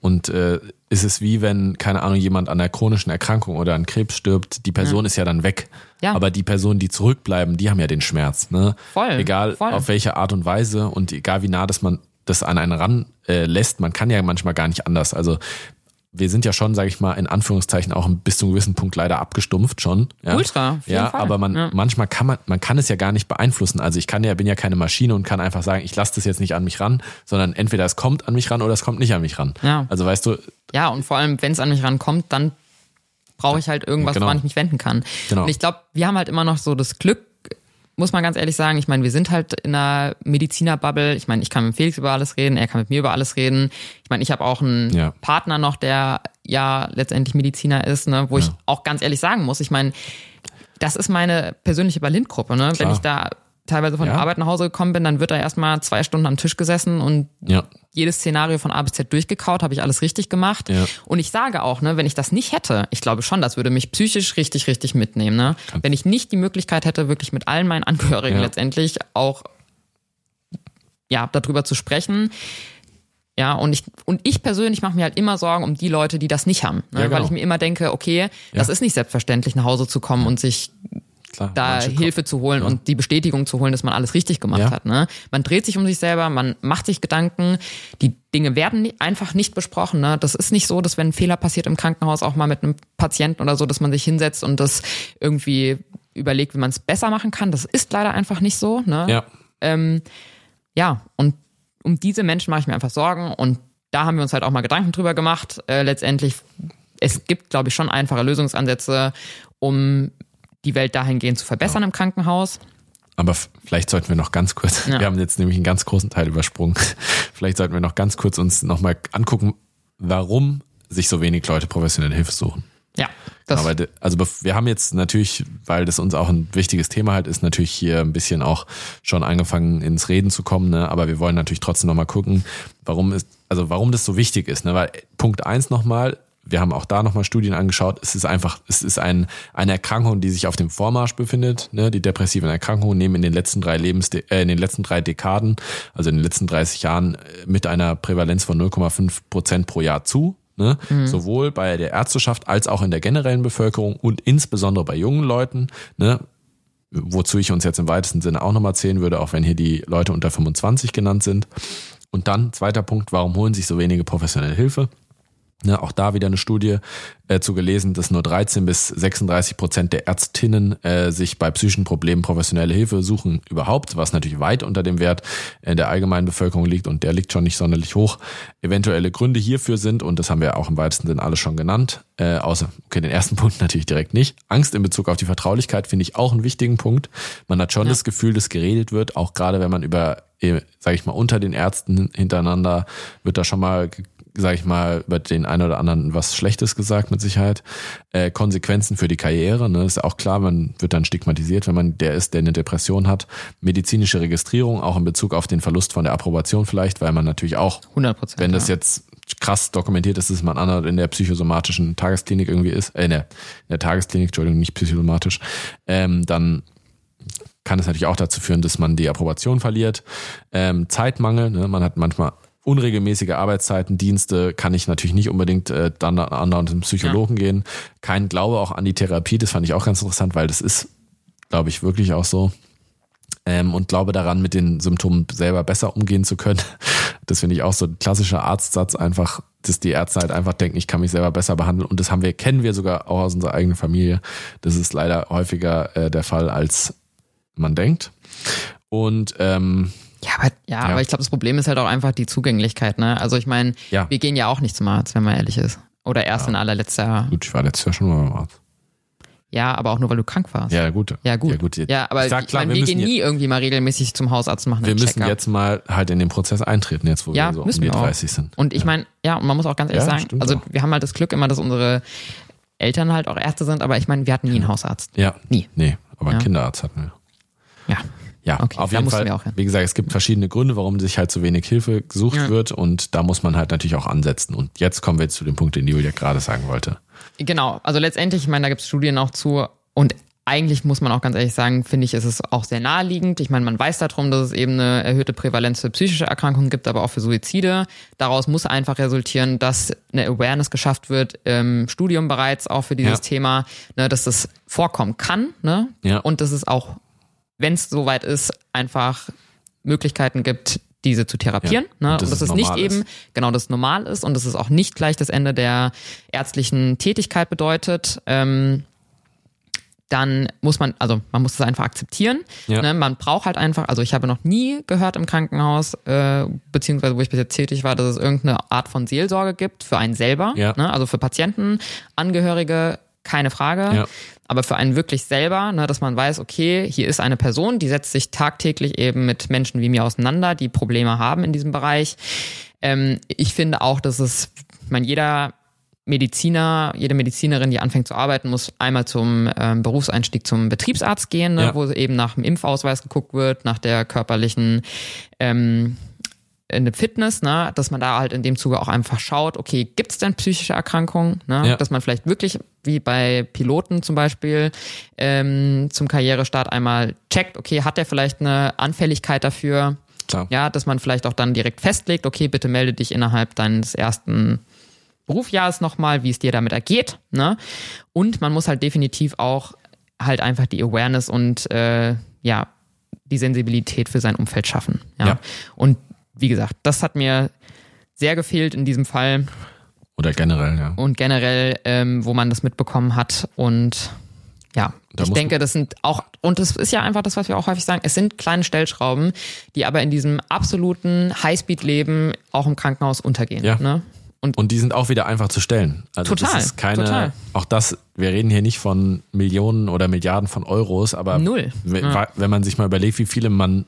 Und äh, ist es wie wenn, keine Ahnung, jemand an einer chronischen Erkrankung oder an Krebs stirbt, die Person ist ja dann weg. Ja. Aber die Personen, die zurückbleiben, die haben ja den Schmerz. Ne? Voll, Egal voll. auf welche Art und Weise und egal wie nah das man das an einen ran äh, lässt, man kann ja manchmal gar nicht anders. Also wir sind ja schon, sage ich mal, in Anführungszeichen auch bis zu einem gewissen Punkt leider abgestumpft schon. Ja? Ultra, ja, Fall. aber man Ja. manchmal kann man, man kann es ja gar nicht beeinflussen. Also ich kann ja, bin ja keine Maschine und kann einfach sagen, ich lasse das jetzt nicht an mich ran, sondern entweder es kommt an mich ran oder es kommt nicht an mich ran. Ja. Also weißt du, Ja, und vor allem, wenn es an mich rankommt, dann brauche ich halt irgendwas, Genau. woran ich mich wenden kann. Genau. Und ich glaube, wir haben halt immer noch so das Glück, muss man ganz ehrlich sagen. Ich meine, wir sind halt in einer Medizinerbubble. Ich meine, ich kann mit Felix über alles reden, er kann mit mir über alles reden. Ich meine, ich habe auch einen Ja. Partner noch, der ja letztendlich Mediziner ist, ne, wo ich Ja. auch ganz ehrlich sagen muss, ich meine, das ist meine persönliche Berlin-Gruppe. Ne? Wenn ich da teilweise von Ja. der Arbeit nach Hause gekommen bin, dann wird da erstmal zwei Stunden am Tisch gesessen und ja, jedes Szenario von A bis Z durchgekaut, habe ich alles richtig gemacht. Ja. Und ich sage auch, ne, wenn ich das nicht hätte, ich glaube schon, das würde mich psychisch richtig, richtig mitnehmen. Ne? Wenn ich nicht die Möglichkeit hätte, wirklich mit allen meinen Angehörigen Ja. letztendlich auch ja, darüber zu sprechen. Ja, und ich, und ich persönlich mache mir halt immer Sorgen um die Leute, die das nicht haben. Ne? Ja, genau. Weil ich mir immer denke, okay, das ist nicht selbstverständlich, nach Hause zu kommen und sich klar. da Hilfe zu holen und die Bestätigung zu holen, dass man alles richtig gemacht Ja. hat. Ne? Man dreht sich um sich selber, man macht sich Gedanken, die Dinge werden einfach nicht besprochen. Ne? Das ist nicht so, dass wenn ein Fehler passiert im Krankenhaus, auch mal mit einem Patienten oder so, dass man sich hinsetzt und das irgendwie überlegt, wie man es besser machen kann. Das ist leider einfach nicht so. Ne? Ja, Ähm, ja, und um diese Menschen mache ich mir einfach Sorgen und da haben wir uns halt auch mal Gedanken drüber gemacht. Äh, letztendlich, es gibt, glaube ich, schon einfache Lösungsansätze, um die Welt dahingehend zu verbessern im Krankenhaus. aber vielleicht sollten wir noch ganz kurz, Ja. wir haben jetzt nämlich einen ganz großen Teil übersprungen. Vielleicht sollten wir noch ganz kurz uns nochmal angucken, warum sich so wenig Leute professionelle Hilfe suchen. Ja, das, Aber de- also wir haben jetzt natürlich, weil das uns auch ein wichtiges Thema halt ist, natürlich hier ein bisschen auch schon angefangen ins Reden zu kommen, ne? aber wir wollen natürlich trotzdem nochmal gucken, warum ist, also warum das so wichtig ist, ne? Weil Punkt eins nochmal, wir haben auch da nochmal Studien angeschaut, es ist einfach, es ist ein, eine Erkrankung, die sich auf dem Vormarsch befindet, ne? Die depressiven Erkrankungen nehmen in den letzten drei Lebens, äh, in den letzten drei Dekaden, also in den letzten 30 Jahren äh, mit einer Prävalenz von 0,5 Prozent pro Jahr zu. Ne? Sowohl bei der Ärzteschaft als auch in der generellen Bevölkerung und insbesondere bei jungen Leuten, ne? wozu ich uns jetzt im weitesten Sinne auch nochmal zählen würde, auch wenn hier die Leute unter 25 genannt sind. Und dann, zweiter Punkt, warum holen sich so wenige professionelle Hilfe? Ne, auch da wieder eine Studie äh, zu gelesen, dass nur 13 bis 36 Prozent der Ärztinnen äh, sich bei psychischen Problemen professionelle Hilfe suchen überhaupt, was natürlich weit unter dem Wert äh, der allgemeinen Bevölkerung liegt und der liegt schon nicht sonderlich hoch. Eventuelle Gründe hierfür sind, und das haben wir auch im weitesten Sinn alles schon genannt, äh, außer, okay, den ersten Punkt natürlich direkt nicht. Angst in Bezug auf die Vertraulichkeit finde ich auch einen wichtigen Punkt. Man hat schon das Gefühl, dass geredet wird, auch gerade wenn man über, äh, sage ich mal, unter den Ärzten hintereinander wird da schon mal sage ich mal, über den einen oder anderen was Schlechtes gesagt, mit Sicherheit. Äh, Konsequenzen für die Karriere, ne, ist auch klar, man wird dann stigmatisiert, wenn man der ist, der eine Depression hat. Medizinische Registrierung, auch in Bezug auf den Verlust von der Approbation vielleicht, weil man natürlich auch 100 Prozent. wenn das jetzt krass dokumentiert ist, dass man anderer in der psychosomatischen Tagesklinik irgendwie ist, äh, in der, in der Tagesklinik, Entschuldigung, nicht psychosomatisch, ähm, dann kann es natürlich auch dazu führen, dass man die Approbation verliert. Ähm, Zeitmangel, ne? man hat manchmal unregelmäßige Arbeitszeiten, Dienste, kann ich natürlich nicht unbedingt äh, dann andauernd zum Psychologen gehen. Kein Glaube auch an die Therapie, das fand ich auch ganz interessant, weil das ist, glaube ich, wirklich auch so ähm, und glaube daran, mit den Symptomen selber besser umgehen zu können. Das finde ich auch so ein klassischer Arztsatz einfach, dass die Ärzte halt einfach denken, ich kann mich selber besser behandeln. Und das haben wir, kennen wir sogar auch aus unserer eigenen Familie. Das ist leider häufiger äh, der Fall, als man denkt. Und ähm, Ja, aber, ja, aber ich glaube, das Problem ist halt auch einfach die Zugänglichkeit. Ne? Also ich meine, Ja. wir gehen ja auch nicht zum Arzt, wenn man ehrlich ist. Oder erst in allerletzter. gut, ich war letztes Jahr schon mal beim Arzt. Ja, aber auch nur, weil du krank warst. Ja, gut. Ja, gut. Ja, gut. Ja, aber ich ich, sag klar, meine, wir wir gehen nie irgendwie mal regelmäßig zum Hausarzt machen Wir müssen jetzt mal halt in den Prozess eintreten, jetzt wo ja, wir so um müssen die wir auch. 30 sind. Und ich meine, ja, und man muss auch ganz ehrlich Ja, sagen, also auch. wir haben halt das Glück immer, dass unsere Eltern halt auch Ärzte sind, aber ich meine, wir hatten nie einen Hausarzt. Ja. Nie. Nee, aber einen Ja. Kinderarzt hatten wir. Ja. Ja, Okay, auf jeden Fall. Wie gesagt, es gibt verschiedene Gründe, warum sich halt so wenig Hilfe gesucht Ja. wird und da muss man halt natürlich auch ansetzen. Und jetzt kommen wir jetzt zu dem Punkt, den Julia gerade sagen wollte. Genau, also letztendlich, ich meine, da gibt es Studien auch zu und eigentlich muss man auch ganz ehrlich sagen, finde ich, ist es auch sehr naheliegend. Ich meine, man weiß darum, dass es eben eine erhöhte Prävalenz für psychische Erkrankungen gibt, aber auch für Suizide. Daraus muss einfach resultieren, dass eine Awareness geschafft wird im Studium bereits auch für dieses ja. Thema, ne, dass das vorkommen kann ne? ja. und dass es auch, wenn es soweit ist, einfach Möglichkeiten gibt, diese zu therapieren. Ja, ne? Und, das und dass es nicht ist. eben, genau, das normal ist und dass es auch nicht gleich das Ende der ärztlichen Tätigkeit bedeutet. Ähm, dann muss man, also man muss es einfach akzeptieren. Ja. Ne? Man braucht halt einfach, also ich habe noch nie gehört im Krankenhaus, äh, beziehungsweise wo ich bis jetzt tätig war, dass es irgendeine Art von Seelsorge gibt für einen selber. Ja. Ne? Also für Patienten, Angehörige, keine Frage. Ja. Aber für einen wirklich selber, ne, dass man weiß, okay, hier ist eine Person, die setzt sich tagtäglich eben mit Menschen wie mir auseinander, die Probleme haben in diesem Bereich. Ähm, ich finde auch, dass es, ich meine, jeder Mediziner, jede Medizinerin, die anfängt zu arbeiten, muss einmal zum ähm, Berufseinstieg zum Betriebsarzt gehen, ne, ja. wo eben nach dem Impfausweis geguckt wird, nach der körperlichen ähm, eine Fitness, ne, dass man da halt in dem Zuge auch einfach schaut, okay, gibt es denn psychische Erkrankungen, ne, ja. dass man vielleicht wirklich wie bei Piloten zum Beispiel ähm, zum Karrierestart einmal checkt, okay, hat der vielleicht eine Anfälligkeit dafür, Klar. ja, dass man vielleicht auch dann direkt festlegt, okay, bitte melde dich innerhalb deines ersten Berufsjahres nochmal, wie es dir damit ergeht. Ne? Und man muss halt definitiv auch halt einfach die Awareness und äh, ja, die Sensibilität für sein Umfeld schaffen. Ja? ja. Und wie gesagt, das hat mir sehr gefehlt in diesem Fall. Oder generell, ja. Und generell, ähm, wo man das mitbekommen hat. Und ja, da ich denke, das sind auch, und das ist ja einfach das, was wir auch häufig sagen, es sind kleine Stellschrauben, die aber in diesem absoluten Highspeed-Leben auch im Krankenhaus untergehen. Ja. Ne? Und, und die sind auch wieder einfach zu stellen. Also total, das ist keine, total. auch das, wir reden hier nicht von Millionen oder Milliarden von Euros, aber Null. Ja. wenn man sich mal überlegt, wie viele man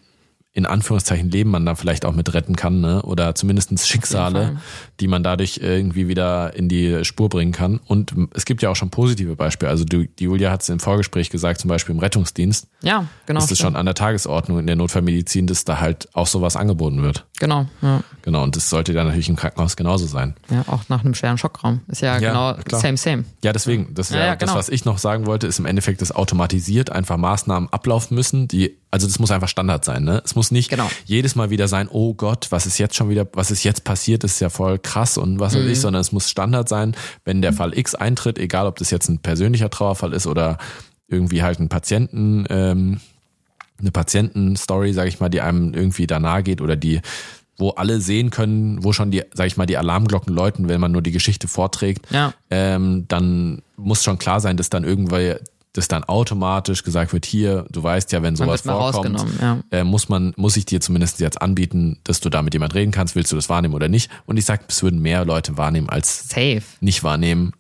in Anführungszeichen Leben man da vielleicht auch mit retten kann, ne? Oder zumindestens Schicksale, die man dadurch irgendwie wieder in die Spur bringen kann. Und es gibt ja auch schon positive Beispiele. Also die Julia hat es im Vorgespräch gesagt, zum Beispiel im Rettungsdienst. Ja, genau. Ist es schon an der Tagesordnung in der Notfallmedizin, dass da halt auch sowas angeboten wird. Genau, ja. Genau, und das sollte dann natürlich im Krankenhaus genauso sein. Ja, auch nach einem schweren Schockraum. Ist ja, ja genau klar. same, same. Ja, deswegen, das ja, ja genau. das, was ich noch sagen wollte, ist im Endeffekt, dass automatisiert einfach Maßnahmen ablaufen müssen, die also das muss einfach Standard sein, ne? Es muss nicht genau. jedes Mal wieder sein, oh Gott, was ist jetzt schon wieder, was ist jetzt passiert, ist ja voll krass und was weiß mhm. ich, sondern es muss Standard sein, wenn der Fall X eintritt, egal ob das jetzt ein persönlicher Trauerfall ist oder irgendwie halt ein Patienten, ähm, eine Patientenstory, sage ich mal, die einem irgendwie da nahe geht oder die wo alle sehen können, wo schon die, sag ich mal, die Alarmglocken läuten, wenn man nur die Geschichte vorträgt, ja. ähm, dann muss schon klar sein, dass dann irgendwann dass dann automatisch gesagt wird, hier, du weißt ja, wenn sowas vorkommt, ja. äh, muss man, muss ich dir zumindest jetzt anbieten, dass du da mit jemand reden kannst, willst du das wahrnehmen oder nicht? Und ich sag, es würden mehr Leute wahrnehmen als Safe. nicht wahrnehmen.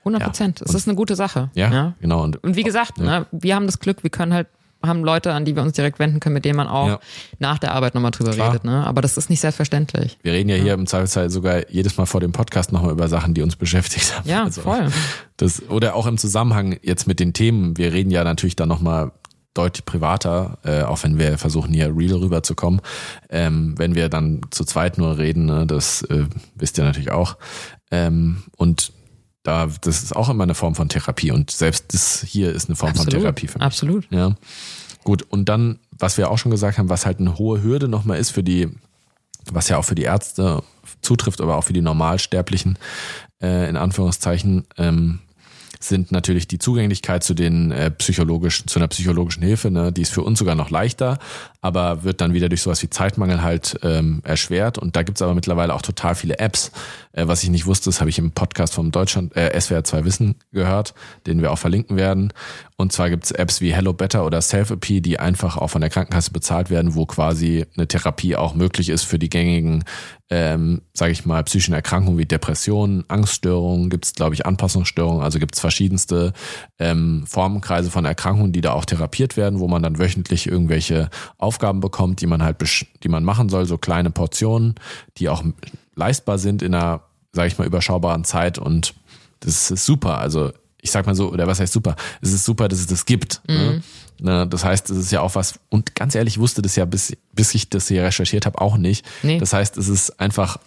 100 Prozent. Ja. Es ist eine gute Sache. Ja, ja. genau. Und, und wie gesagt, ne, wir haben das Glück, wir können halt haben Leute, an die wir uns direkt wenden können, mit denen man auch ja. nach der Arbeit nochmal drüber Klar. redet. Ne? Aber das ist nicht selbstverständlich. Wir reden ja, ja. hier im Zweifelsfall sogar jedes Mal vor dem Podcast nochmal über Sachen, die uns beschäftigt haben. Ja, also voll. Das, oder auch im Zusammenhang jetzt mit den Themen. Wir reden ja natürlich dann nochmal deutlich privater, äh, auch wenn wir versuchen hier real rüberzukommen. Ähm, wenn wir dann zu zweit nur reden, ne, das äh, wisst ihr natürlich auch. Ähm, und da, das ist auch immer eine Form von Therapie und selbst das hier ist eine Form absolut, von Therapie für mich. Absolut. Ja. Gut, und dann, was wir auch schon gesagt haben, was halt eine hohe Hürde nochmal ist für die, was ja auch für die Ärzte zutrifft, aber auch für die Normalsterblichen, äh, in Anführungszeichen, ähm, sind natürlich die Zugänglichkeit zu den äh, psychologischen, zu einer psychologischen Hilfe, ne, die ist für uns sogar noch leichter, aber wird dann wieder durch sowas wie Zeitmangel halt ähm, erschwert. Und da gibt's aber mittlerweile auch total viele Apps. Äh, was ich nicht wusste, das habe ich im Podcast vom Deutschland, äh, SWR 2 Wissen gehört, den wir auch verlinken werden. Und zwar gibt's Apps wie Hello Better oder Self-AP, die einfach auch von der Krankenkasse bezahlt werden, wo quasi eine Therapie auch möglich ist für die gängigen ähm, sage ich mal, psychischen Erkrankungen wie Depressionen, Angststörungen, gibt es, glaube ich, Anpassungsstörungen, also gibt es verschiedenste ähm, Formenkreise von Erkrankungen, die da auch therapiert werden, wo man dann wöchentlich irgendwelche Aufgaben bekommt, die man halt, die man machen soll, so kleine Portionen, die auch leistbar sind in einer, sage ich mal, überschaubaren Zeit. Und das ist super. Also ich sag mal so, oder was heißt super? Es ist super, dass es das gibt. Ne? Mhm. Ne? Ne, das heißt, es ist ja auch was, und ganz ehrlich, wusste das ja, bis, bis ich das hier recherchiert habe, auch nicht. Nee. Das heißt, es ist einfach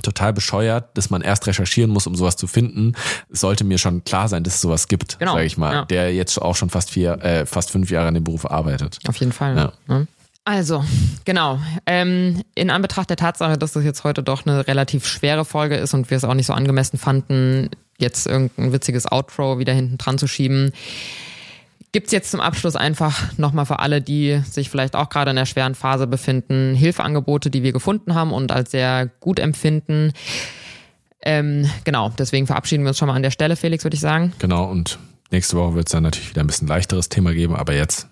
total bescheuert, dass man erst recherchieren muss, um sowas zu finden. Es sollte mir schon klar sein, dass es sowas gibt, Genau, sage ich mal, ja. der jetzt auch schon fast vier, äh, fast fünf Jahre in dem Beruf arbeitet. Auf jeden Fall. Ja. Ne? Also, genau. Ähm, in Anbetracht der Tatsache, dass das jetzt heute doch eine relativ schwere Folge ist und wir es auch nicht so angemessen fanden, jetzt irgendein witziges Outro wieder hinten dran zu schieben, gibt's jetzt zum Abschluss einfach nochmal für alle, die sich vielleicht auch gerade in der schweren Phase befinden, Hilfeangebote, die wir gefunden haben und als sehr gut empfinden. Ähm, genau, deswegen verabschieden wir uns schon mal an der Stelle, Felix, würde ich sagen. Genau, und nächste Woche wird es dann natürlich wieder ein bisschen leichteres Thema geben, aber jetzt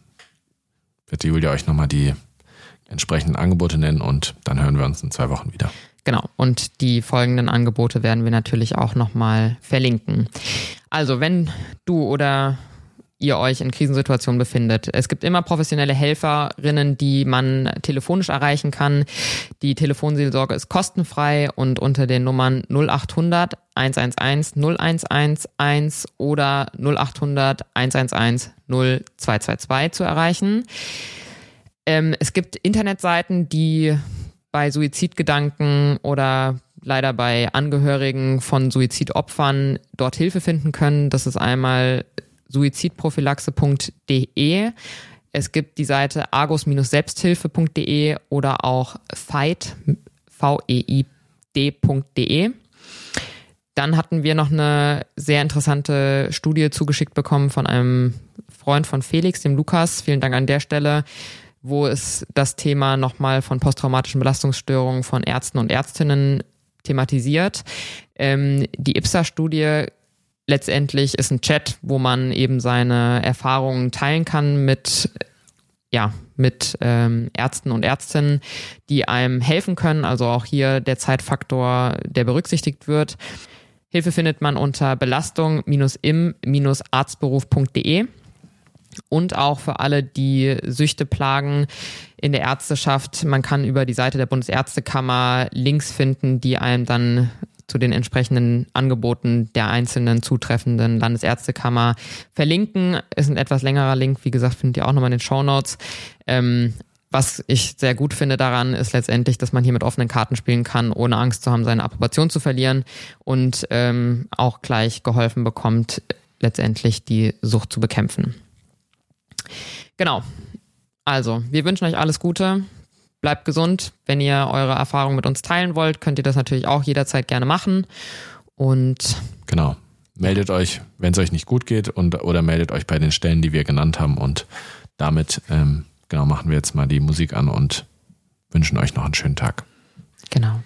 wird die Julia euch nochmal die entsprechenden Angebote nennen und dann hören wir uns in zwei Wochen wieder. Genau. Und die folgenden Angebote werden wir natürlich auch nochmal verlinken. Also, wenn du oder ihr euch in Krisensituationen befindet. Es gibt immer professionelle Helferinnen, die man telefonisch erreichen kann. Die Telefonseelsorge ist kostenfrei und unter den Nummern 0800 111 0111 oder 0800 111 0222 zu erreichen. Ähm, es gibt Internetseiten, die bei Suizidgedanken oder leider bei Angehörigen von Suizidopfern dort Hilfe finden können. Das ist einmal suizidprophylaxe.de. Es gibt die Seite argus-selbsthilfe.de oder auch fight, V-E-I-D.de. Dann hatten wir noch eine sehr interessante Studie zugeschickt bekommen von einem Freund von Felix, dem Lukas. Vielen Dank an der Stelle wo es das Thema nochmal von posttraumatischen Belastungsstörungen von Ärzten und Ärztinnen thematisiert. Ähm, die IPSA-Studie letztendlich ist ein Chat, wo man eben seine Erfahrungen teilen kann mit ja, mit ähm, Ärzten und Ärztinnen, die einem helfen können. Also auch hier der Zeitfaktor, der berücksichtigt wird. Hilfe findet man unter belastung-im-arztberuf.de und auch für alle, die Süchte plagen in der Ärzteschaft. Man kann über die Seite der Bundesärztekammer Links finden, die einem dann zu den entsprechenden Angeboten der einzelnen zutreffenden Landesärztekammer verlinken. Ist ein etwas längerer Link, wie gesagt, findet ihr auch nochmal in den Show Notes. Ähm, was ich sehr gut finde daran, ist letztendlich, dass man hier mit offenen Karten spielen kann, ohne Angst zu haben, seine Approbation zu verlieren und ähm, auch gleich geholfen bekommt, letztendlich die Sucht zu bekämpfen. Genau. Also, wir wünschen euch alles Gute. Bleibt gesund. Wenn ihr eure Erfahrungen mit uns teilen wollt, könnt ihr das natürlich auch jederzeit gerne machen. Und genau. Meldet euch, wenn es euch nicht gut geht, und oder meldet euch bei den Stellen, die wir genannt haben. Und damit ähm, genau machen wir jetzt mal die Musik an und wünschen euch noch einen schönen Tag. Genau.